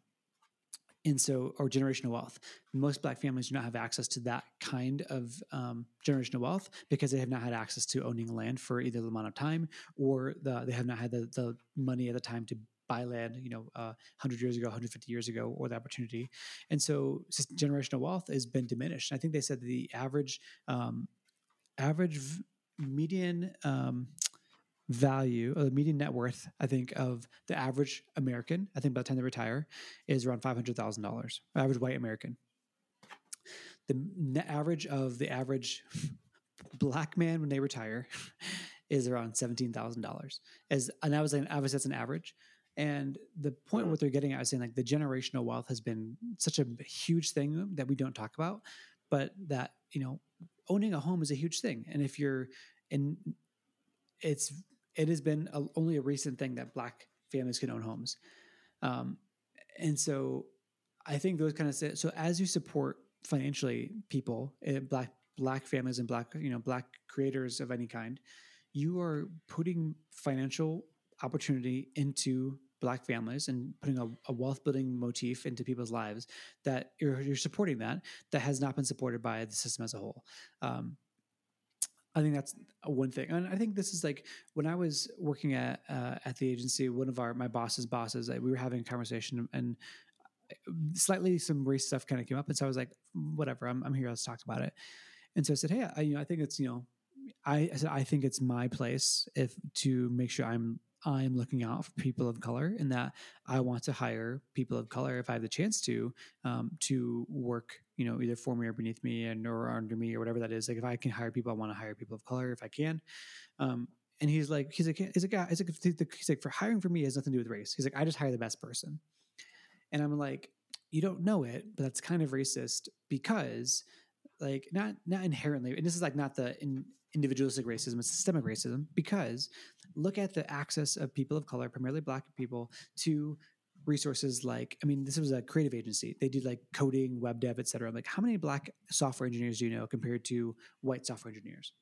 and so or generational wealth. Most black families do not have access to that kind of um, generational wealth because they have not had access to owning land for either the amount of time or the, they have not had the, the money at the time to buy land you know uh, 100 years ago 150 years ago or the opportunity. And so generational wealth has been diminished. I think they said the average um, average median um, value or the median net worth, I think, of the average American, I think by the time they retire, is around $500,000, average white American. The net average of the average black man when they retire is around $17,000. As, and I was saying, obviously that's an average. And the point what they're getting at is saying like the generational wealth has been such a huge thing that we don't talk about, but that, you know, owning a home is a huge thing. And if you're in, it's it has been a, only a recent thing that black families can own homes. Um, and so I think those kind of so as you support financially people, uh, black black families and black you know black creators of any kind, you are putting financial opportunity into black families and putting a, a, wealth building motif into people's lives that you're, you're, supporting that that has not been supported by the system as a whole um, I think that's one thing, and I think this is like when I was working at uh, at the agency. One of our my boss's bosses, we were having a conversation, and slightly some race stuff kind of came up, and so I was like, "Whatever, I'm, I'm here. Let's talk about it." And so I said, "Hey, I, you know, I think it's you know, I, I said I think it's my place if to make sure I'm I'm looking out for people of color and that I want to hire people of color if I have the chance to um, to work, you know, either for me or beneath me and or under me or whatever that is. Like if I can hire people, I want to hire people of color if I can. Um, and he's like, he's like, he's like, he's like, he's like, for hiring for me has nothing to do with race. He's like, I just hire the best person. And I'm like, you don't know it, but that's kind of racist because like not not inherently and this is like not the in, individualistic racism it's systemic racism because look at the access of people of color, primarily black people, to resources like i mean this was a creative agency. They did like coding web dev et cetera. Like how many black software engineers do you know compared to white software engineers?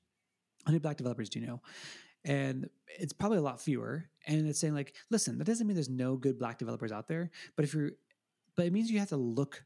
How many black developers do you know? And it's probably a lot fewer. And it's saying like listen that doesn't mean there's no good black developers out there but if you're but it means you have to look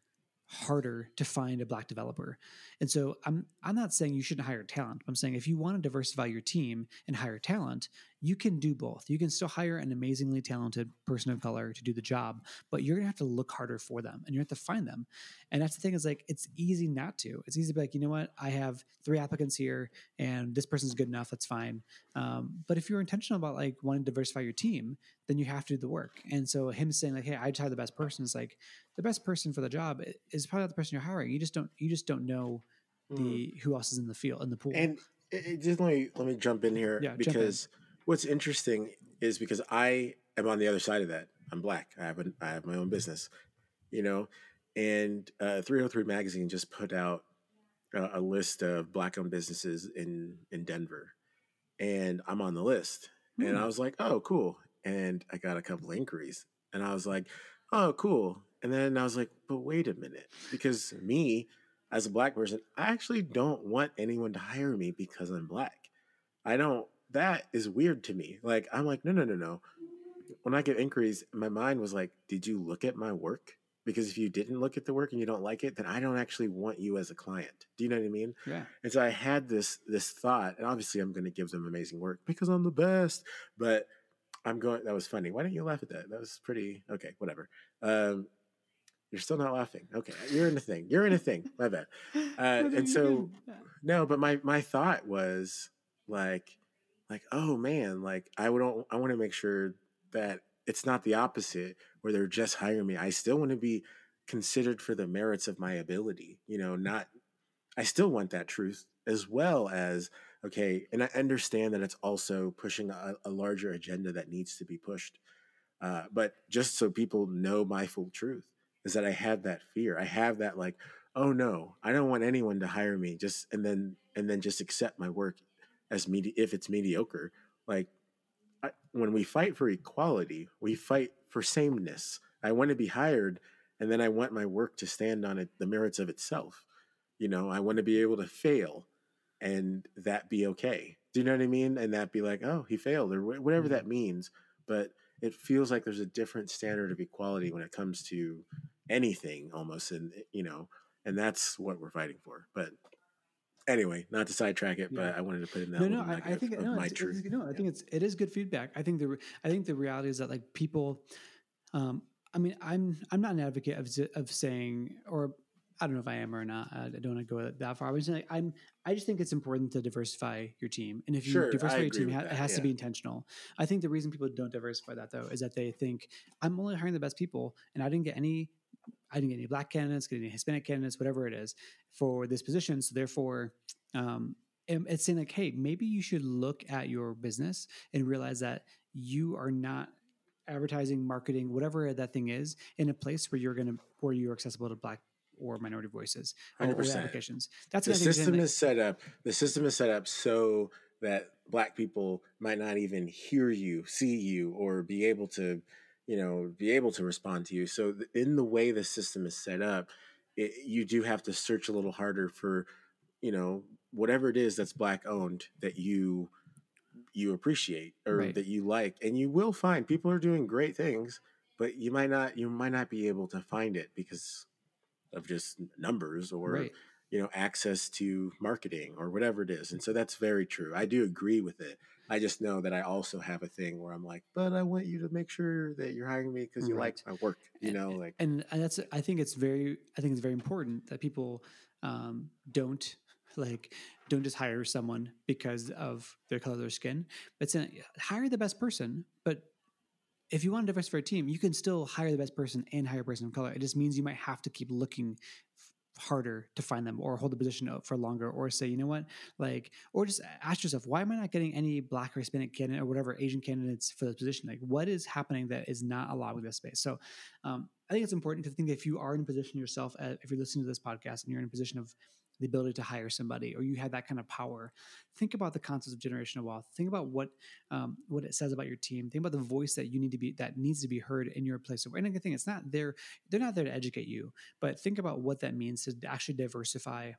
harder to find a black developer. And so I'm I'm not saying you shouldn't hire talent. I'm saying if you want to diversify your team and hire talent, you can do both. You can still hire an amazingly talented person of color to do the job, but you're gonna have to look harder for them and you have to find them. And that's the thing is like it's easy not to. It's easy to be like, you know what, I have three applicants here and this person's good enough, that's fine. Um, but if you're intentional about like wanting to diversify your team, then you have to do the work. And so him saying like, hey, I just hire the best person is like the best person for the job is probably not the person you're hiring. You just don't you just don't know the mm. who else is in the field in the pool. And it, just let me let me jump in here yeah, because what's interesting is because I am on the other side of that. I'm black. I have a, I have my own business, you know, and uh, 303 magazine just put out a, a list of black-owned businesses in in Denver, and I'm on the list. Mm. And I hmm. was like, oh, cool. And I got a couple inquiries, and I was like, oh, cool. And then I was like, but wait a minute, because me as a black person, I actually don't want anyone to hire me because I'm black. I don't that is weird to me. Like I'm like, no, no, no, no. When I get inquiries, my mind was like, did you look at my work? because if you didn't look at the work and you don't like it, then I don't actually want you as a client. Do you know what I mean? Yeah. And so I had this this thought, and obviously I'm going to give them amazing work because I'm the best. But I'm going. That was funny. Why didn't you laugh at that? That was pretty okay. Whatever. Um, you're still not laughing. Okay, you're in a thing. You're in a thing. My bad. Uh, and so no, but my my thought was like, like oh man, like I would I want to make sure that it's not the opposite where they're just hiring me. I still want to be considered for the merits of my ability. You know, not. I still want that truth as well as okay, and I understand that it's also pushing a, a larger agenda that needs to be pushed. Uh, but just so people know my full truth is that I have that fear. I have that like, oh no, I don't want anyone to hire me just and then and then just accept my work as medi- if it's mediocre. Like I, when we fight for equality, we fight for sameness. I want to be hired, and then I want my work to stand on it, the merits of itself. You know, I want to be able to fail, and that be okay. Do you know what I mean? And that be like, oh, he failed, or wh- whatever mm-hmm. that means. But it feels like there's a different standard of equality when it comes to anything, almost, and you know, and that's what we're fighting for. But anyway, not to sidetrack it, yeah. but I wanted to put in that. No, no, I, I, think no, my it's, truth. It's, no, I think it's it is good feedback. I think the I think the reality is that like people, um, I mean, I'm I'm not an advocate of of saying or I don't know if I am or not. I don't want to go that far. I was like, I'm. I just think it's important to diversify your team, and if you sure, diversify your team, it has yeah. to be intentional. I think the reason people don't diversify that though is that they think I'm only hiring the best people, and I didn't get any I didn't get any black candidates, get any Hispanic candidates, whatever it is for this position. So therefore, um, it's saying like, hey, maybe you should look at your business and realize that you are not advertising, marketing, whatever that thing is, in a place where you're to where you're accessible to black or minority voices or, or applications. That's the system is set up. The system is set up so that black people might not even hear you, see you, or be able to you know be able to respond to you so in the way the system is set up it, you do have to search a little harder for you know whatever it is that's black owned that you you appreciate or right. that you like and you will find people are doing great things but you might not you might not be able to find it because of just numbers or right. You know access to marketing or whatever it is and so that's very true i do agree with it I just know that I also have a thing where I'm like, but I want you to make sure that you're hiring me because you right. like my work, you know, like. And, and that's I think it's very I think it's very important that people um, don't like don't just hire someone because of their color of their skin, but hire the best person. But if you want to diversify a team, you can still hire the best person and hire a person of color. It just means you might have to keep looking harder to find them or hold the position for longer or say you know what? Like or just ask yourself why am i not getting any black or hispanic candidate or whatever asian candidates for this position? Like what is happening that is not allowing this space? So um, i think it's important to think if you are in a position yourself uh, if you're listening to this podcast and you're in a position of the ability to hire somebody or you have that kind of power. Think about the concepts of generational wealth. Think about what um, what it says about your team. Think about the voice that you need to be that needs to be heard in your place of work. and again thing it's not there they're not there to educate you but think about what that means to actually diversify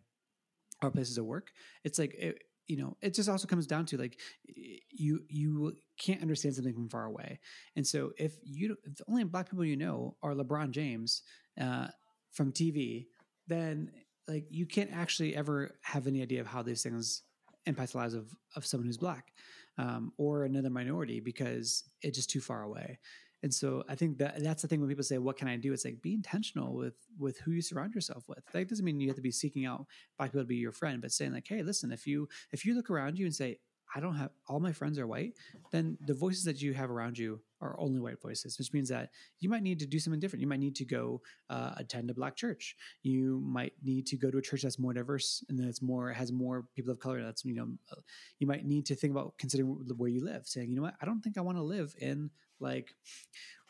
our places of work. It's like it, you know it just also comes down to like you you can't understand something from far away. And so if you if the only black people you know are lebron james uh, from tv then like you can't actually ever have any idea of how these things impact the lives of, of someone who's black um, or another minority because it's just too far away. And so i think that that's the thing when people say what can i do? It's like be intentional with with who you surround yourself with. That doesn't mean you have to be seeking out black people to be your friend but saying like hey listen if you if you look around you and say I don't have all my friends are white, then the voices that you have around you are only white voices, which means that you might need to do something different. You might need to go uh, attend a black church. You might need to go to a church that's more diverse and that's more has more people of color. That's you know, uh, you might need to think about considering where you live, saying, you know what, I don't think I want to live in like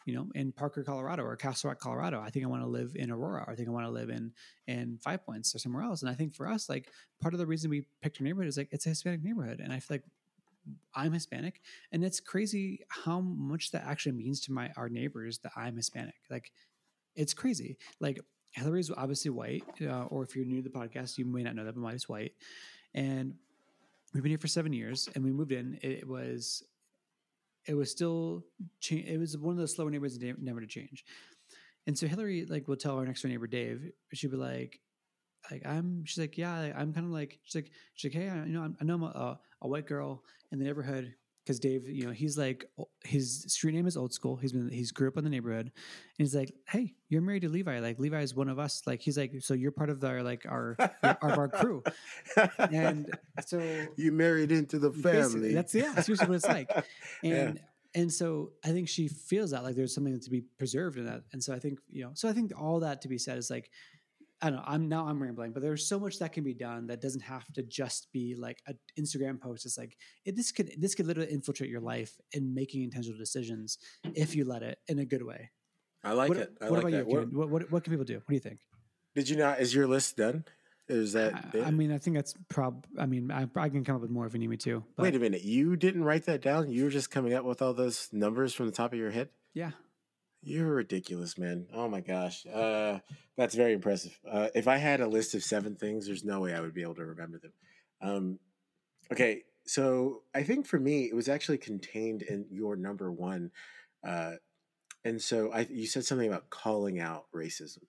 you know, in Parker, Colorado or Castle Rock, Colorado. I think I want to live in Aurora. Or I think I want to live in in Five Points or somewhere else. And I think for us, like part of the reason we picked our neighborhood is like it's a Hispanic neighborhood. And I feel like I'm Hispanic, and it's crazy how much that actually means to my our neighbors that I'm Hispanic. Like, it's crazy. Like Hillary's obviously white, uh, or if you're new to the podcast, you may not know that, but Molly's white, and we've been here for seven years. And we moved in. It was it was still cha- it was one of the slower neighborhoods never to change And so Hillary like will tell our next door neighbor Dave, she'd be like, like I'm, she's like, yeah, I'm kind of like, she's like, she's like, hey, I, you know, I'm, I know I'm a, a white girl in the neighborhood because Dave, you know, he's like his street name is old school. He's been he's grew up in the neighborhood, and he's like, "Hey, you're married to Levi. Like Levi is one of us. Like he's like, so you're part of our like our of our crew." And so you married into the family. That's yeah, that's usually what it's like. And yeah. and so I think she feels that like there's something to be preserved in that. And so I think you know, so I think all that to be said is like I don't know. I'm now I'm rambling, but there's so much that can be done that doesn't have to just be like an Instagram post. It's like it, this could this could literally infiltrate your life in making intentional decisions if you let it in a good way. I like what, it. I what like about you? What, what, what, what can people do? What do you think? Did you not? Is your list done? Is that? I, I mean, I think that's prob. I mean, I, I, can come up with more if you need me to. But. Wait a minute. You didn't write that down. You were just coming up with all those numbers from the top of your head. Yeah. You're ridiculous, man. Oh my gosh. Uh, that's very impressive. Uh, if I had a list of seven things, there's no way I would be able to remember them. Um, okay. So I think for me, it was actually contained in your number one. Uh, and so I, you said something about calling out racism.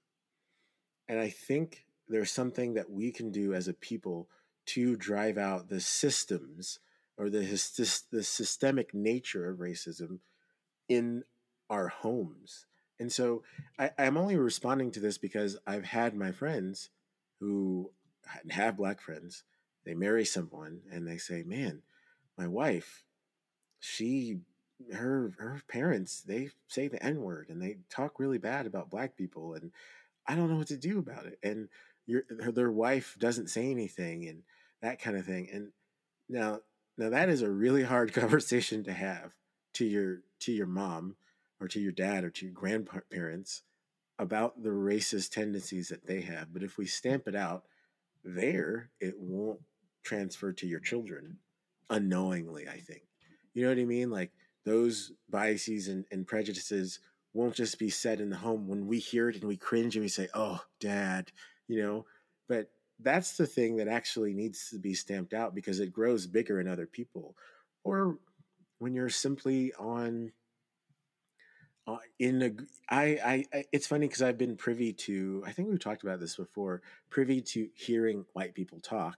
And I think there's something that we can do as a people to drive out the systems or the, the systemic nature of racism in our homes. And so I, I'm only responding to this because I've had my friends who have black friends, they marry someone and they say, Man, my wife, she her her parents, they say the N-word and they talk really bad about black people and I don't know what to do about it. And your their wife doesn't say anything and that kind of thing. And now now that is a really hard conversation to have to your to your mom or to your dad or to your grandparents about the racist tendencies that they have. But if we stamp it out there, it won't transfer to your children unknowingly, I think. You know what I mean? Like those biases and, and prejudices won't just be said in the home when we hear it and we cringe and we say, oh, dad, you know, but that's the thing that actually needs to be stamped out because it grows bigger in other people. Or when you're simply on uh, in a, I, I, it's funny because I've been privy to, I think we've talked about this before, privy to hearing white people talk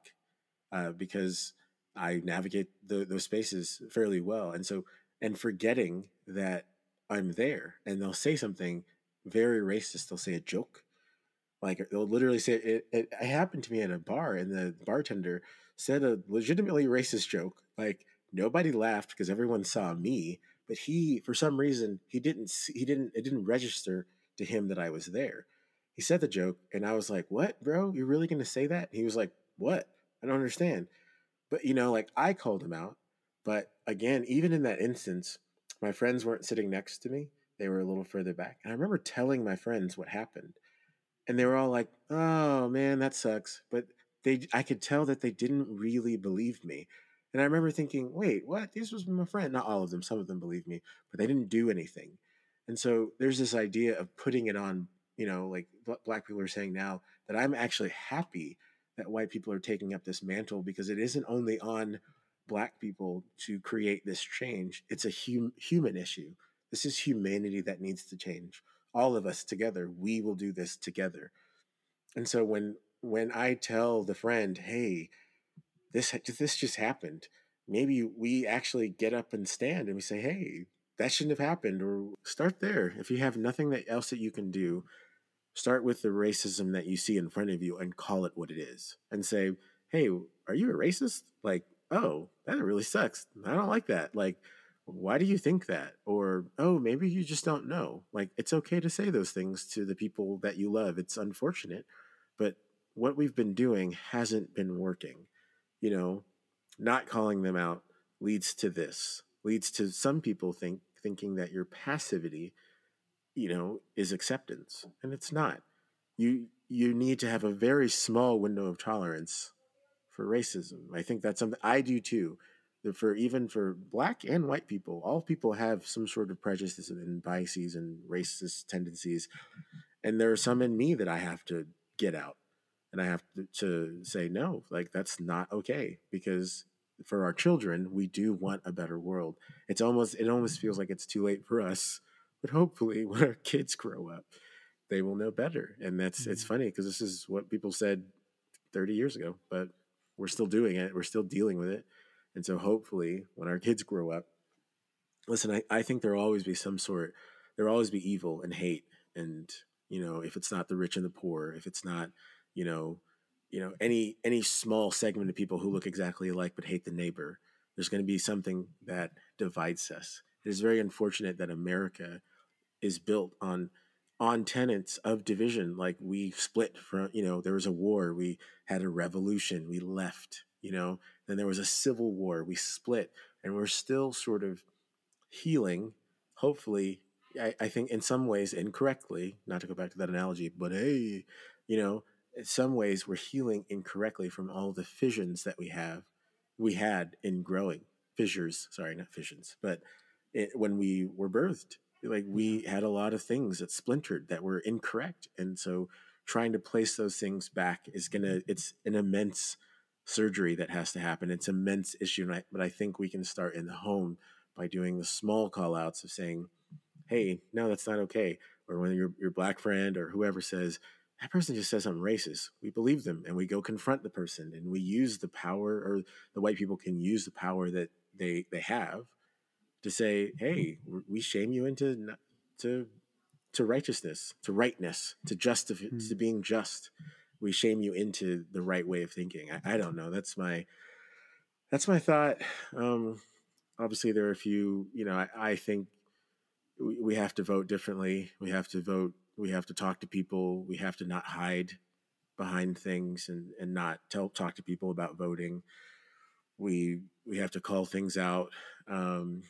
uh, because I navigate the, those spaces fairly well. And so, and forgetting that I'm there and they'll say something very racist. They'll say a joke. Like they'll literally say it, it, it happened to me at a bar and the bartender said a legitimately racist joke. Like nobody laughed because everyone saw me but he for some reason he didn't see, he didn't it didn't register to him that I was there. He said the joke and I was like, "What, bro? You're really going to say that?" he was like, "What? I don't understand." But you know, like I called him out, but again, even in that instance, my friends weren't sitting next to me. They were a little further back. And I remember telling my friends what happened. And they were all like, "Oh, man, that sucks." But they I could tell that they didn't really believe me. And I remember thinking, wait, what? This was my friend. Not all of them. Some of them believe me, but they didn't do anything. And so there's this idea of putting it on, you know, like black people are saying now that I'm actually happy that white people are taking up this mantle because it isn't only on black people to create this change. It's a hum- human issue. This is humanity that needs to change. All of us together, we will do this together. And so when when I tell the friend, "Hey, this this just happened. Maybe we actually get up and stand and we say, "Hey, that shouldn't have happened." Or start there. If you have nothing that else that you can do, start with the racism that you see in front of you and call it what it is, and say, "Hey, are you a racist?" Like, "Oh, that really sucks. I don't like that." Like, why do you think that? Or, oh, maybe you just don't know. Like, it's okay to say those things to the people that you love. It's unfortunate, but what we've been doing hasn't been working you know, not calling them out leads to this, leads to some people think thinking that your passivity, you know, is acceptance. And it's not. You you need to have a very small window of tolerance for racism. I think that's something I do too. For even for black and white people, all people have some sort of prejudices and biases and racist tendencies, and there are some in me that I have to get out and I have to, to say no, like that's not okay because for our children, we do want a better world. It's almost it almost feels like it's too late for us, but hopefully when our kids grow up, they will know better. And that's mm-hmm. it's funny because this is what people said 30 years ago, but we're still doing it. We're still dealing with it. And so hopefully when our kids grow up, listen, I, I think there'll always be some sort, there'll always be evil and hate. And, you know, if it's not the rich and the poor, if it's not, you know, you know, any any small segment of people who look exactly alike but hate the neighbor, there's going to be something that divides us. It is very unfortunate that America is built on on tenets of division. Like we split from, you know, there was a war, we had a revolution, we left, you know, then there was a civil war, we split, and we're still sort of healing, hopefully, I, I think in some ways incorrectly, not to go back to that analogy, but hey, you know, in some ways we're healing incorrectly from all the fissions that we have, we had in growing fissures, sorry, not fissions, but it, when we were birthed, like we mm-hmm. had a lot of things that splintered that were incorrect. And so trying to place those things back is going to, it's an immense surgery that has to happen. It's an immense issue. I, but I think we can start in the home by doing the small call outs of saying, hey, no, that's not okay. Or when your, your black friend or whoever says, that person just says something racist. We believe them and we go confront the person and we use the power or the white people can use the power that they they have to say, "Hey, we shame you into to to righteousness, to rightness, to just mm-hmm. to being just. We shame you into the right way of thinking." I, I don't know. That's my that's my thought. Um, obviously, there are a few. You know, I, I think we, we have to vote differently. We have to vote. We have to talk to people. We have to not hide behind things and and not tell talk to people about voting. We we have to call things out. Um,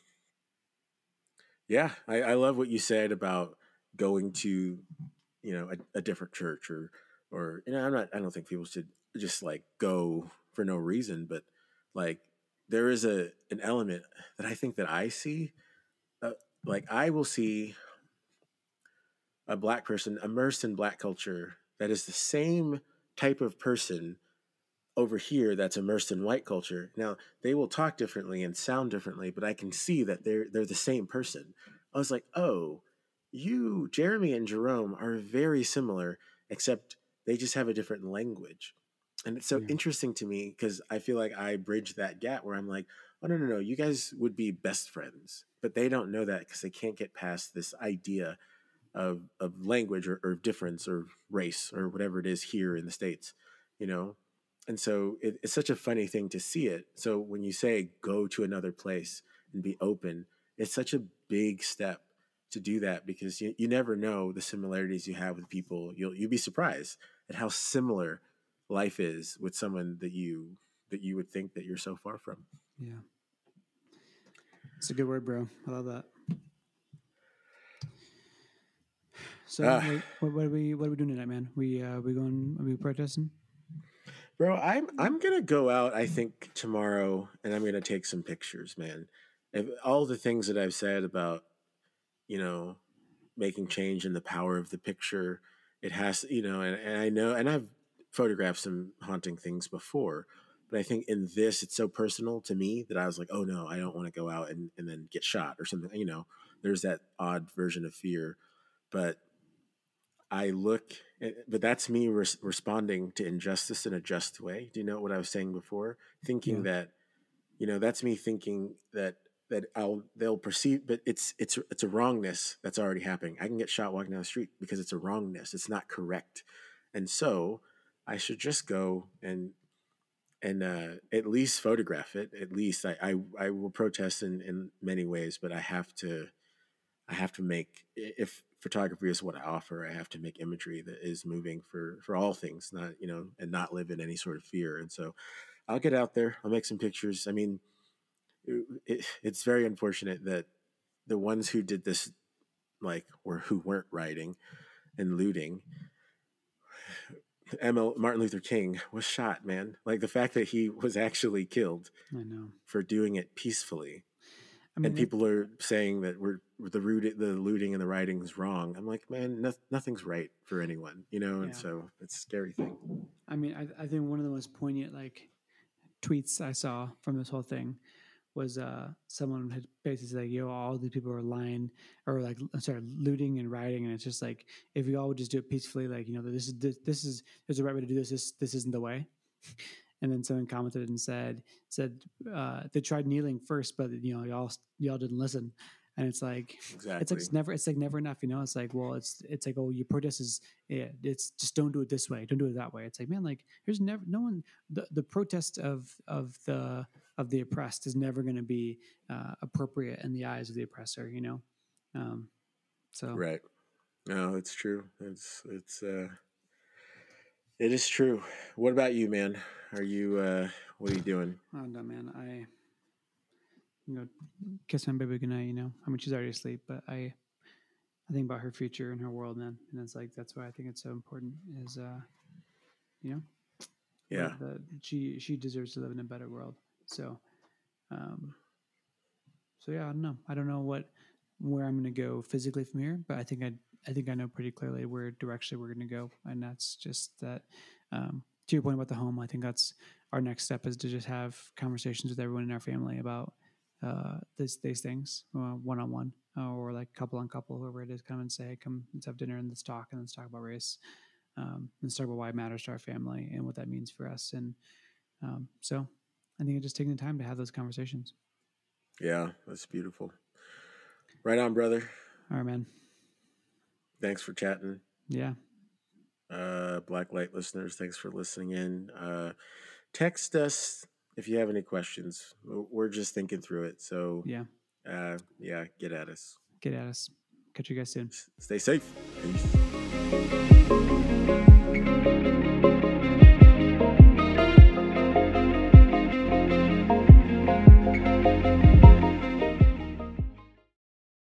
yeah, I, I love what you said about going to, you know, a, a different church or, or you know, I'm not. I don't think people should just like go for no reason, but like there is a an element that I think that I see. Uh, like I will see a black person immersed in black culture that is the same type of person over here that's immersed in white culture. Now they will talk differently and sound differently, but I can see that they're they're the same person. I was like, oh, you, Jeremy and Jerome are very similar, except they just have a different language. And it's so yeah. interesting to me because I feel like I bridge that gap where I'm like, oh no, no, no, you guys would be best friends. But they don't know that because they can't get past this idea of of language or, or difference or race or whatever it is here in the States, you know? and so it, it's such a funny thing to see it. So when you say go to another place and be open, it's such a big step to do that because you, you never know the similarities you have with people. You'll you'll be surprised at how similar life is with someone that you that you would think that you're so far from. Yeah. It's a good word, bro. I love that. So, uh, wait, what, what, are we what are we doing tonight, man? We uh, we going? Are we protesting? Bro, I'm I'm gonna go out. I think tomorrow, and I'm gonna take some pictures, man. If, all the things that I've said about, you know, making change and the power of the picture, it has, you know, and, and I know, and I've photographed some haunting things before, but I think in this, it's so personal to me that I was like, oh no, I don't want to go out and, and then get shot or something. You know, there's that odd version of fear, but I look, but that's me res- responding to injustice in a just way. Do you know what I was saying before? Thinking yeah. that, you know, that's me thinking that that I'll they'll perceive, but it's it's it's a wrongness that's already happening. I can get shot walking down the street because it's a wrongness. It's not correct, and so I should just go and and uh, at least photograph it. At least I, I I will protest in in many ways, but I have to I have to make if photography is what I offer. I have to make imagery that is moving for for all things, not you know, and not live in any sort of fear. And so, I'll get out there. I'll make some pictures. I mean, it, it, it's very unfortunate that the ones who did this, like, or who weren't writing and looting. ML Martin Luther King was shot, man. Like the fact that he was actually killed I know. for doing it peacefully I mean, and people are saying that we're the root, the looting and the writing is wrong. I'm like, man, no, nothing's right for anyone, you know. And so it's a scary thing. I mean, I, I think one of the most poignant like tweets I saw from this whole thing was uh someone had basically said like yo all these people are lying or like sorry looting and rioting and it's just like if we all would just do it peacefully like you know this is this, this is there's a right way to do this this this isn't the way and then someone commented and said said uh they tried kneeling first but you know y'all y'all didn't listen and it's like Exactly. it's like it's never it's like never enough you know it's like well it's it's like oh your protest is yeah it's just don't do it this way don't do it that way it's like man like there's never no one the, the protest of of the of the oppressed is never going to be uh, appropriate in the eyes of the oppressor you know um so Right. No, it's true. It's it's uh it is true. What about you, man? Are you uh what are you doing? I don't know, man. I you know kiss my baby goodnight. You know, I mean she's already asleep, but I I think about her future and her world, man, and it's like that's why I think it's so important. Is uh, you know, Yeah. that she she deserves to live in a better world. So, um, so yeah, I don't know. I don't know what where I'm going to go physically from here, but I think I I think I know pretty clearly where direction we're going to go, and that's just that. Um, to your point about the home, I think that's our next step is to just have conversations with everyone in our family about uh, this, these things, one on one, or like couple on couple, whoever it is, come and say, come let's have dinner and let's talk and let's talk about race. Um, let's talk about why it matters to our family and what that means for us. And um, so I think it's just taking the time to have those conversations. Yeah, that's beautiful. Right on, brother. All right, man. Thanks for chatting. Yeah. Uh Blacklight listeners, thanks for listening in. Uh text us if you have any questions. We're- just thinking through it. So Yeah. uh yeah, get at us. Get at us. Catch you guys soon. S- Stay safe. Peace.